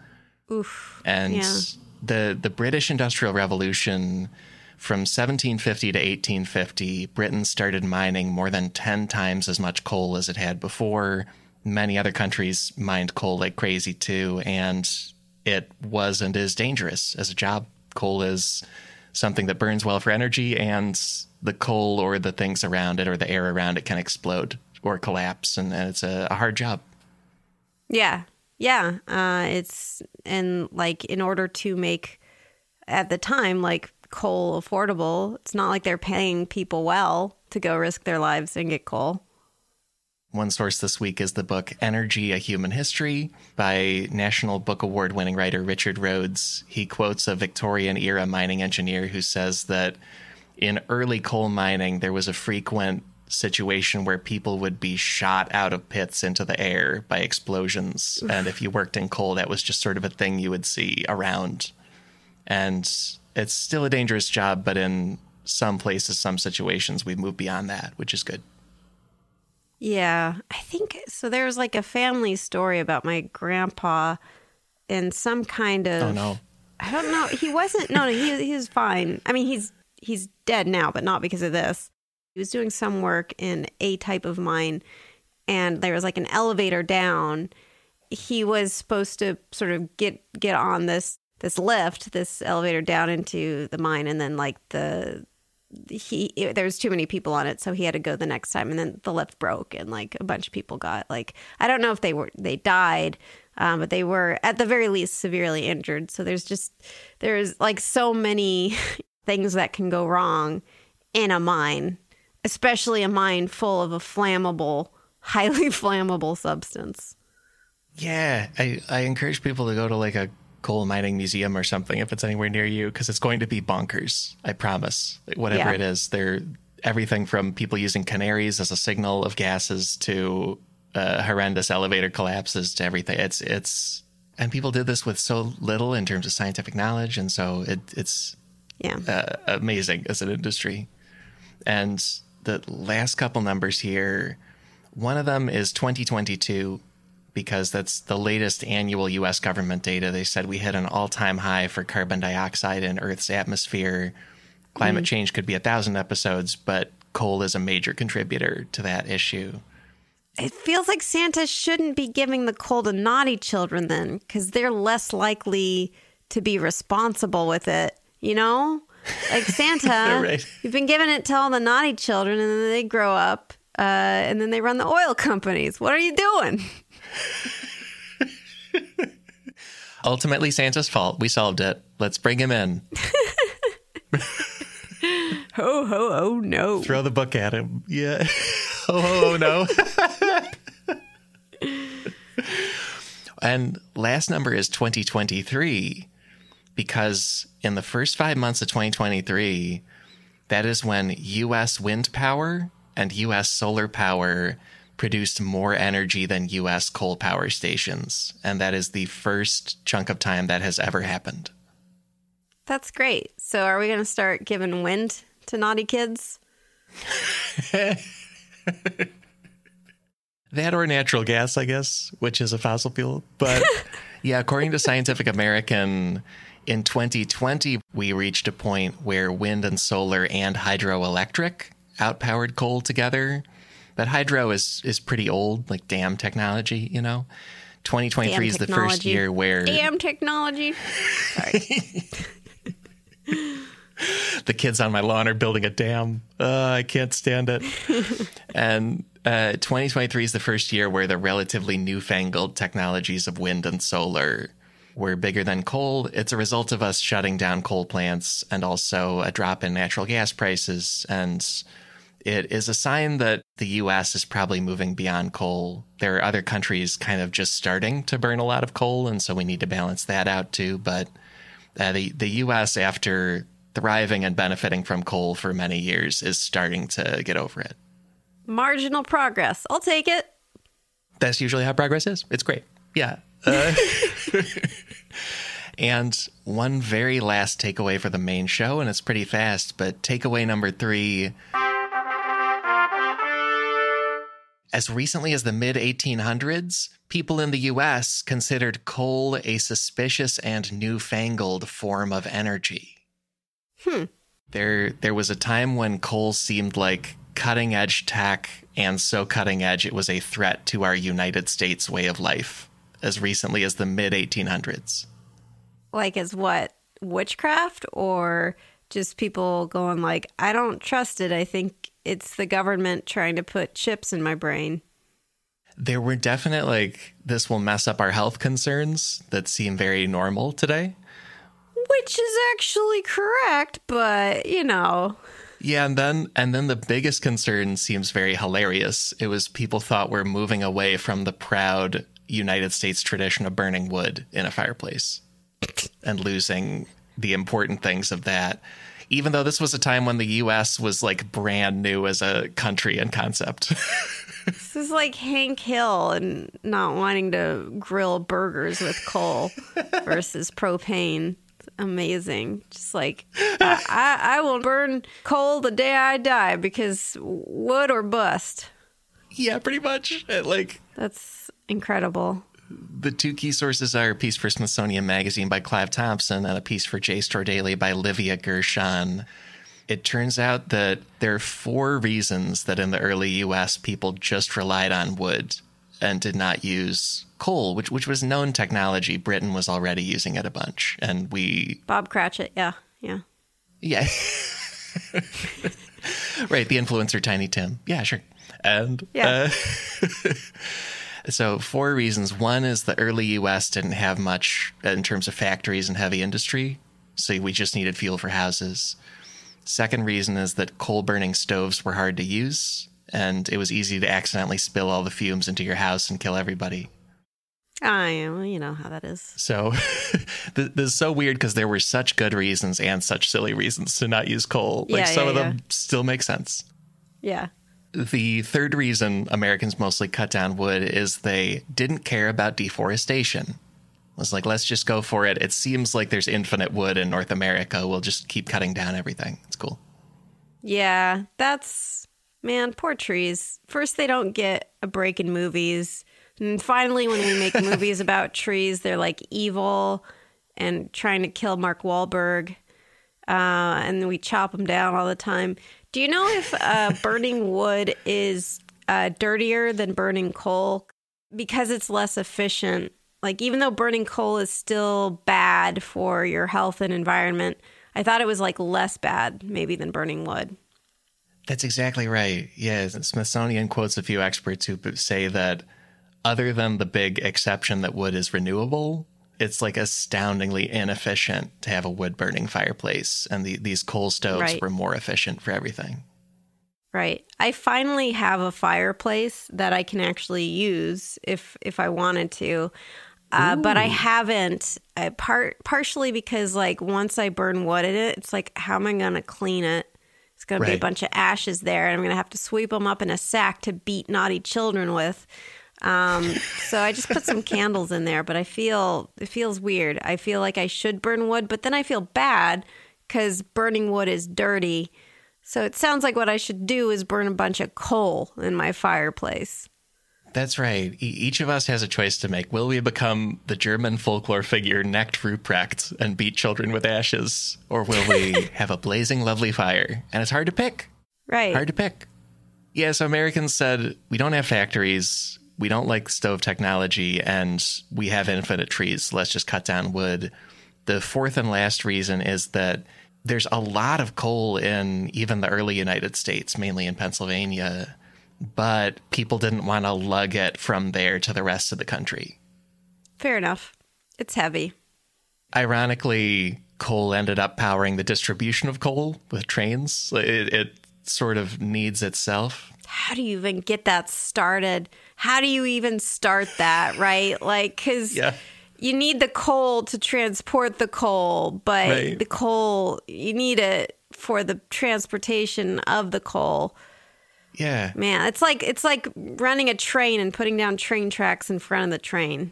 Oof. And Yeah. the the British Industrial Revolution from 1750 to 1850, Britain started mining more than 10 times as much coal as it had before. Many other countries mined coal like crazy too, and it was and is dangerous as a job. Coal is something that burns well for energy, and the coal or the things around it or the air around it can explode or collapse, and, and it's a, a hard job. Yeah. Yeah. Uh, it's, and like, in order to make, at the time, like coal affordable, it's not like they're paying people well to go risk their lives and get coal. One source this week is the book Energy A Human History by National Book Award winning writer Richard Rhodes. He quotes a Victorian era mining engineer who says that in early coal mining, there was a frequent situation where people would be shot out of pits into the air by explosions. and if you worked in coal, that was just sort of a thing you would see around. And it's still a dangerous job, but in some places, some situations, we've moved beyond that, which is good. Yeah, I think so. There's like a family story about my grandpa and some kind of. Oh, no. I don't know. He wasn't. No, no. He he was fine. I mean, he's he's dead now, but not because of this. He was doing some work in a type of mine, and there was like an elevator down. He was supposed to sort of get get on this this lift, this elevator down into the mine, and then like the he it, there was too many people on it so he had to go the next time and then the lift broke and like a bunch of people got like i don't know if they were they died um, but they were at the very least severely injured. So there's just there's like so many things that can go wrong in a mine especially a mine full of a flammable highly flammable substance. Yeah, I, I encourage people to go to like a coal mining museum or something if it's anywhere near you because it's going to be bonkers. I promise. Whatever Yeah. it is, they're everything from people using canaries as a signal of gases to uh, horrendous elevator collapses to everything. It's it's and people did this with so little in terms of scientific knowledge, and so it it's yeah uh, amazing as an industry. And the last couple numbers here, one of them is 2022 because that's the latest annual US government data. They said we hit an all-time high for carbon dioxide in Earth's atmosphere. Climate change could be a thousand episodes, but coal is a major contributor to that issue. It feels like Santa shouldn't be giving the coal to naughty children then, because they're less likely to be responsible with it, you know? Like Santa, Right. you've been giving it to all the naughty children, and then they grow up, uh, and then they run the oil companies. What are you doing? Ultimately, Santa's fault. We solved it. Let's bring him in. Ho, ho, oh, no. Throw the book at him. Yeah. oh, oh, no. and last number is 2023 because in the first five months of 2023, that is when U.S. wind power and U.S. solar power produced more energy than U.S. coal power stations. And that is the first chunk of time that has ever happened. That's great. So, are we going to start giving wind to naughty kids? That or natural gas, I guess, which is a fossil fuel. But yeah, according to Scientific American, in 2020, we reached a point where wind and solar and hydroelectric outpowered coal together. But hydro is, is pretty old, like dam technology, you know? 2023 Damn is the first year where Damn technology. Sorry. the kids on my lawn are building a dam. Uh, I can't stand it. and uh, 2023 is the first year where the relatively newfangled technologies of wind and solar were bigger than coal. It's a result of us shutting down coal plants and also a drop in natural gas prices. And it is a sign that the US is probably moving beyond coal. There are other countries kind of just starting to burn a lot of coal. And so we need to balance that out too. But uh, the, the US, after thriving and benefiting from coal for many years, is starting to get over it. Marginal progress. I'll take it. That's usually how progress is. It's great. Yeah. Uh, and one very last takeaway for the main show, and it's pretty fast, but takeaway number three. As recently as the mid 1800s, people in the US considered coal a suspicious and newfangled form of energy. Hmm. There, there was a time when coal seemed like cutting edge tech, and so cutting edge it was a threat to our United States way of life, as recently as the mid 1800s. like as what witchcraft or just people going like, I don't trust it. I think it's the government trying to put chips in my brain. There were definite like this will mess up our health concerns that seem very normal today. Which is actually correct, but you know, Yeah, and then and then the biggest concern seems very hilarious. It was people thought we're moving away from the proud United States tradition of burning wood in a fireplace and losing the important things of that. Even though this was a time when the US was like brand new as a country and concept. this is like Hank Hill and not wanting to grill burgers with coal versus propane. It's amazing. Just like I, I, I will burn coal the day I die because wood or bust. yeah, pretty much. Like That's incredible. The two key sources are a piece for Smithsonian Magazine by Clive Thompson and a piece for JSTOR Daily by Livia Gershon. It turns out that there are four reasons that in the early US people just relied on wood and did not use coal, which which was known technology. Britain was already using it a bunch. And we Bob Cratchit. Yeah, yeah. yeah. right, the influencer Tiny Tim. Yeah, sure. And Yeah. uh, so four reasons. One is the early US didn't have much in terms of factories and heavy industry, so we just needed fuel for houses. Second reason is that coal burning stoves were hard to use, and it was easy to accidentally spill all the fumes into your house and kill everybody. Ah, I am. You know how that is. So th- this is so weird because there were such good reasons and such silly reasons to not use coal. Like Yeah, some yeah, of them still make sense. Yeah. The third reason Americans mostly cut down wood is they didn't care about deforestation. It was like, let's just go for it. It seems like there's infinite wood in North America. We'll just keep cutting down everything. It's cool. Yeah, that's man, poor trees. First they don't get a break in movies. And finally when we make movies about trees, they're like evil and trying to kill Mark Wahlberg. Uh, and we chop them down all the time. Do you know if uh, burning wood is uh, dirtier than burning coal because it's less efficient? Like, even though burning coal is still bad for your health and environment, I thought it was like less bad maybe than burning wood. That's exactly right. Yeah, Smithsonian quotes a few experts who say that other than the big exception that wood is renewable, it's like astoundingly inefficient to have a wood burning fireplace, and the, these coal stoves Right. were more efficient for everything. Right. I finally have a fireplace that I can actually use if if I wanted to. Uh, but I haven't. I part partially because like once I burn wood in it, it's like how am I going to clean it? It's going to be a bunch of ashes there, and I'm going to have to sweep them up in a sack to beat naughty children with. Um, so I just put some candles in there, but I feel it feels weird. I feel like I should burn wood, but then I feel bad because burning wood is dirty. So it sounds like what I should do is burn a bunch of coal in my fireplace. That's right. E- each of us has a choice to make. Will we become the German folklore figure Knecht Ruprecht and beat children with ashes? Or will we have a blazing lovely fire? And it's hard to pick. Right. Hard to pick. Yeah, so Americans said, we don't have factories, we don't like stove technology, and we have infinite trees. Let's just cut down wood. The fourth and last reason is that there's a lot of coal in even the early United States, mainly in Pennsylvania, but people didn't want to lug it from there to the rest of the country. Fair enough. It's heavy. Ironically, coal ended up powering the distribution of coal with trains. It, it sort of needs itself. How do you even get that started? How do you even start that, right? Like, because Yeah. you need the coal to transport the coal, but Right. the coal, you need it for the transportation of the coal. Yeah. Man, it's like it's like running a train and putting down train tracks in front of the train.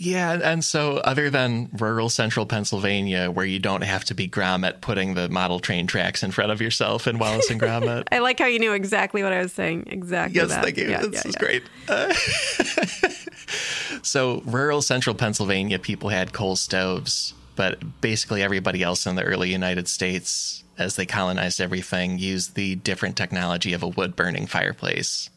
Yeah, and so other than rural central Pennsylvania, where you don't have to be Gromit putting the model train tracks in front of yourself in Wallace and Gromit. I like how you knew exactly what I was saying. Exactly. yes, that. thank you. Yeah, this yeah, is yeah. great. Uh, so rural central Pennsylvania, people had coal stoves, but basically everybody else in the early United States, as they colonized everything, used the different technology of a wood burning fireplace.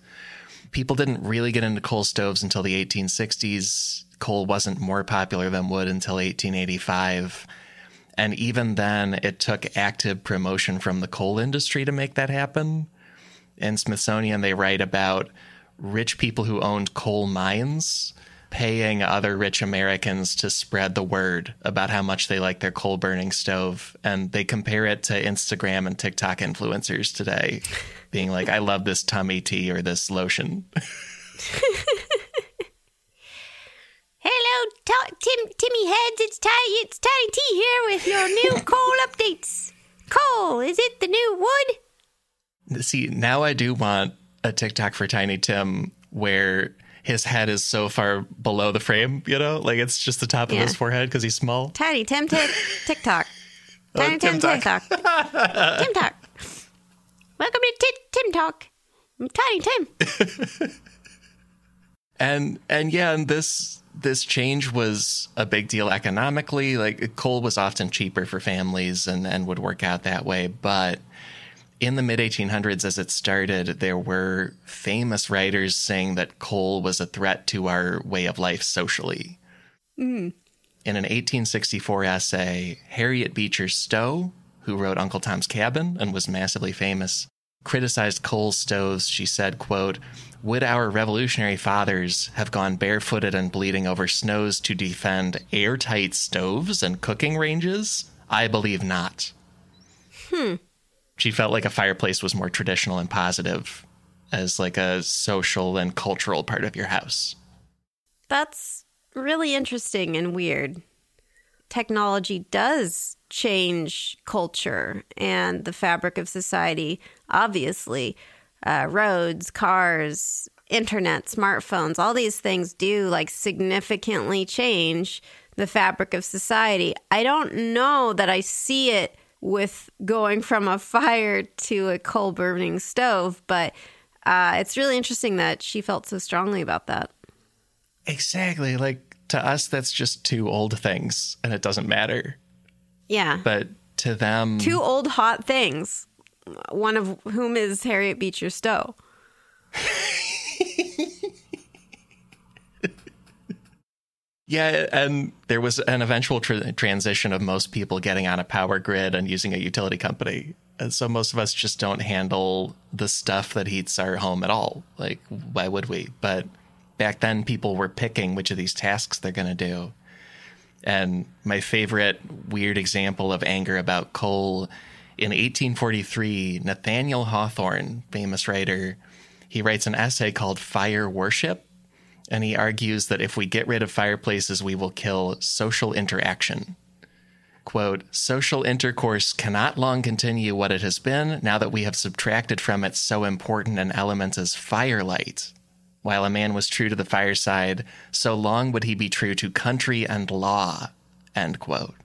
People didn't really get into coal stoves until the 1860s. Coal wasn't more popular than wood until 1885. And even then, it took active promotion from the coal industry to make that happen. In Smithsonian, they write about rich people who owned coal mines paying other rich Americans to spread the word about how much they like their coal burning stove. And they compare it to Instagram and TikTok influencers today, being like, I love this tummy tea or this lotion. Hello, Ta- Tim, Timmy Heads. It's Tiny, It's Tiny T here with your new coal updates. Coal, is it the new wood? See, now I do want a TikTok for Tiny Tim where his head is so far below the frame, you know? Like it's just the top of his forehead because he's small. Tiny Tim Tik TikTok. Oh, Tiny Tim Timtok. TikTok. Tim Talk. Welcome to Ti- Tim Talk. I'm Tiny Tim. and and yeah and this this change was a big deal economically. Like coal was often cheaper for families and and would work out that way. But in the mid 1800s as it started there were famous writers saying that coal was a threat to our way of life socially. Mm. In an 1864 essay harriet beecher stowe who wrote uncle tom's cabin and was massively famous criticized coal stoves. She said quote would our revolutionary fathers have gone barefooted and bleeding over snows to defend airtight stoves and cooking ranges? I believe not. Hmm. she felt like a fireplace was more traditional and positive as like a social and cultural part of your house. That's really interesting and weird. Technology does change culture and the fabric of society, obviously. Uh, roads, cars, internet, smartphones, all these things do like significantly change the fabric of society. I don't know that I see it with going from a fire to a coal burning stove, but uh, it's really interesting that she felt so strongly about that. exactly like to us that's just two old things and it doesn't matter Yeah. but to them Two old hot things, one of whom is Harriet Beecher Stowe. Yeah, and there was an eventual tr- transition of most people getting on a power grid and using a utility company. And so most of us just don't handle the stuff that heats our home at all. Like, why would we? But back then, people were picking which of these tasks they're going to do. And my favorite weird example of anger about coal in 1843, Nathaniel Hawthorne, famous writer, he writes an essay called Fire Worship and he argues that if we get rid of fireplaces, we will kill social interaction. Quote, social intercourse cannot long continue what it has been now that we have subtracted from it so important an element as firelight. While a man was true to the fireside, so long would he be true to country and law. End quote.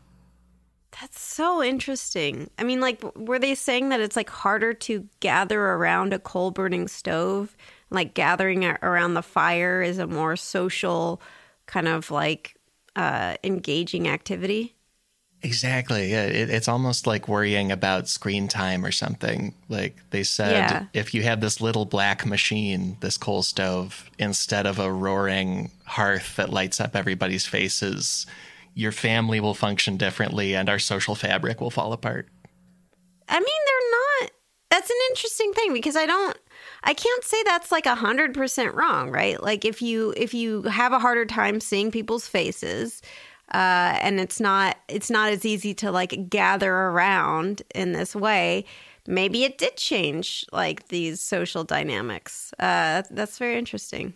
That's so interesting. I mean, like, were they saying that it's like harder to gather around a coal burning stove? Like, gathering around the fire is a more social, kind of like uh, engaging activity? Exactly. Yeah, it, it's almost like worrying about screen time or something. Like they said, Yeah. if you had this little black machine, this coal stove, instead of a roaring hearth that lights up everybody's faces, your family will function differently and our social fabric will fall apart. I mean, they're not. That's an interesting thing because I don't. I can't say that's like a hundred percent wrong, right? Like if you if you have a harder time seeing people's faces, uh, and it's not it's not as easy to like gather around in this way. Maybe it did change like these social dynamics. Uh, that's very interesting.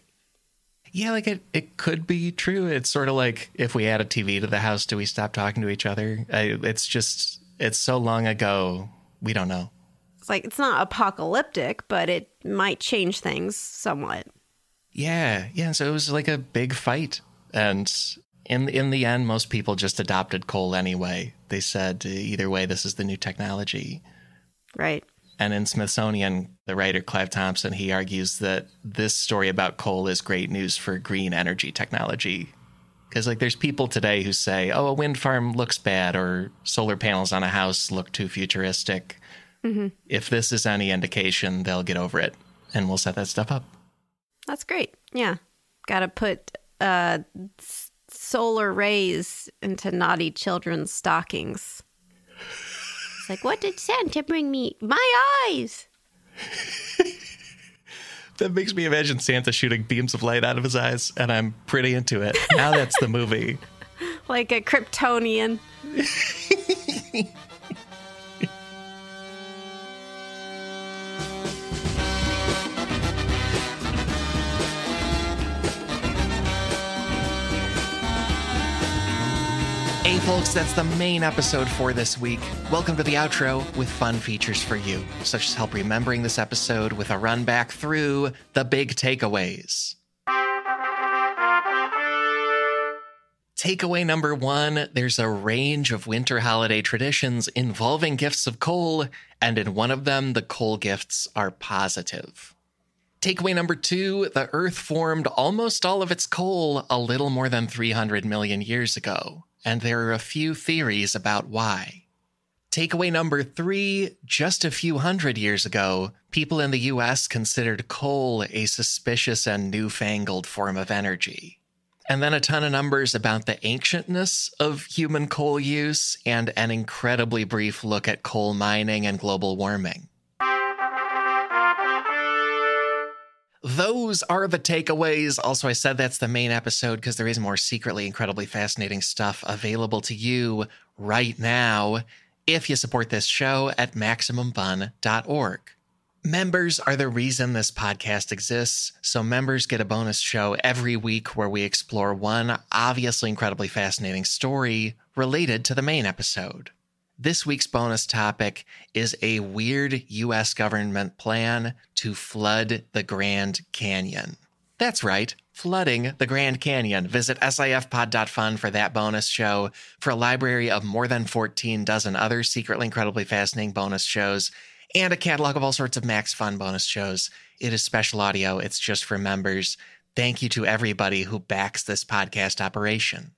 Yeah, like it, it could be true. It's sort of like if we add a TV to the house, do we stop talking to each other? I, it's just, it's so long ago, we don't know. It's like it's not apocalyptic, but it might change things somewhat. Yeah, yeah. So it was like a big fight, and in in the end, most people just adopted coal anyway. They said either way, this is the new technology. Right. And in Smithsonian, the writer Clive Thompson he argues that this story about coal is great news for green energy technology. Because like, there's people today who say, "Oh, a wind farm looks bad," or "Solar panels on a house look too futuristic." If this is any indication, they'll get over it, and we'll set that stuff up. That's great. Yeah. Got to put uh, s- solar rays into naughty children's stockings. Like, what did Santa bring me? My eyes. That makes me imagine Santa shooting beams of light out of his eyes, and I'm pretty into it. Now that's the movie. Like a Kryptonian. Hey, folks, that's the main episode for this week. Welcome to the outro with fun features for you, such as help remembering this episode with a run back through the big takeaways. Takeaway number one there's a range of winter holiday traditions involving gifts of coal, and in one of them, the coal gifts are positive. Takeaway number two the Earth formed almost all of its coal a little more than 300 million years ago, and there are a few theories about why. Takeaway number three just a few hundred years ago, people in the US considered coal a suspicious and newfangled form of energy. And then a ton of numbers about the ancientness of human coal use and an incredibly brief look at coal mining and global warming. Those are the takeaways. Also, I said that's the main episode because there is more secretly incredibly fascinating stuff available to you right now if you support this show at MaximumFun.org. Members are the reason this podcast exists, so members get a bonus show every week where we explore one obviously incredibly fascinating story related to the main episode. This week's bonus topic is a weird US government plan to flood the Grand Canyon. That's right, flooding the Grand Canyon. Visit sifpod.fun for that bonus show, for a library of more than 14 dozen other secretly incredibly fascinating bonus shows, and a catalog of all sorts of Max Fun bonus shows. It is special audio, it's just for members. Thank you to everybody who backs this podcast operation.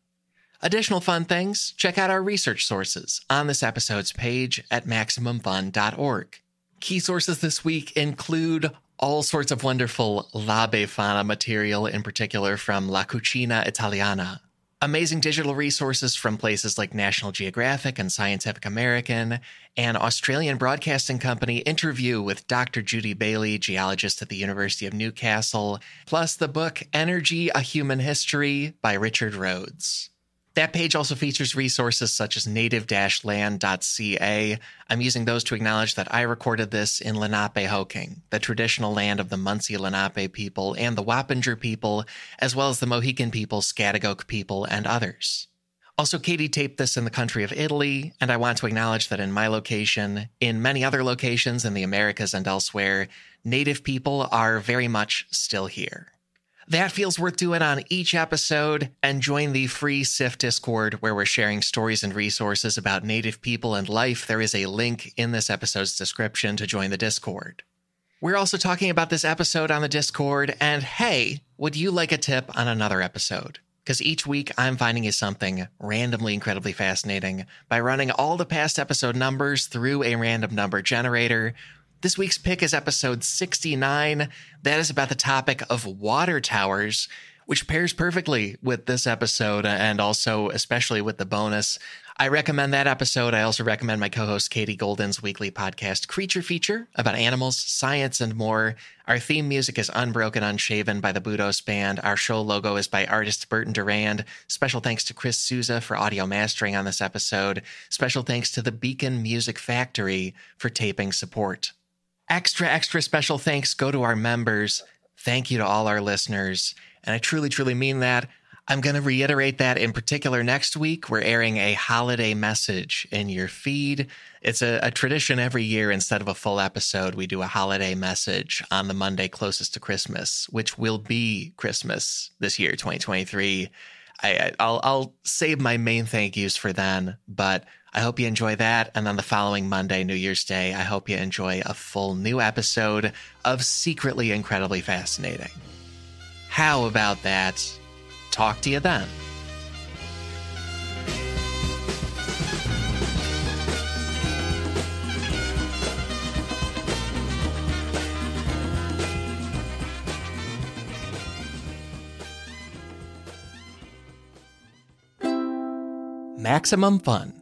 Additional fun things, check out our research sources on this episode's page at MaximumFun.org. Key sources this week include all sorts of wonderful La Befana material, in particular from La Cucina Italiana. Amazing digital resources from places like National Geographic and Scientific American, an Australian broadcasting company interview with Dr. Judy Bailey, geologist at the University of Newcastle, plus the book Energy A Human History by Richard Rhodes. That page also features resources such as native-land.ca. I'm using those to acknowledge that I recorded this in Lenape-Hoking, the traditional land of the Munsee Lenape people and the Wappinger people, as well as the Mohican people, Schaghticoke people, and others. Also, Katie taped this in the country of Italy, and I want to acknowledge that in my location, in many other locations in the Americas and elsewhere, Native people are very much still here. That feels worth doing on each episode, and join the free SIF Discord where we're sharing stories and resources about Native people and life. There is a link in this episode's description to join the Discord. We're also talking about this episode on the Discord, and hey, would you like a tip on another episode? Because each week I'm finding you something randomly incredibly fascinating by running all the past episode numbers through a random number generator. This week's pick is episode 69. That is about the topic of water towers, which pairs perfectly with this episode uh, and also especially with the bonus. I recommend that episode. I also recommend my co host Katie Goldin's weekly podcast, Creature Feature, about animals, science, and more. Our theme music is Unbroken Unshaven by the Budos Band. Our show logo is by artist Burton Durand. Special thanks to Chris Souza for audio mastering on this episode. Special thanks to the Beacon Music Factory for taping support. Extra, extra special thanks go to our members. Thank you to all our listeners. And I truly, truly mean that. I'm going to reiterate that in particular next week. We're airing a holiday message in your feed. It's a, a, tradition every year. Instead of a full episode, we do a holiday message on the Monday closest to Christmas, which will be Christmas this year, 2023. I, I'll, I'll save my main thank yous for then, but I hope you enjoy that. And then the following Monday, New Year's Day, I hope you enjoy a full new episode of Secretly Incredibly Fascinating. How about that? Talk to you then. Maximum Fun,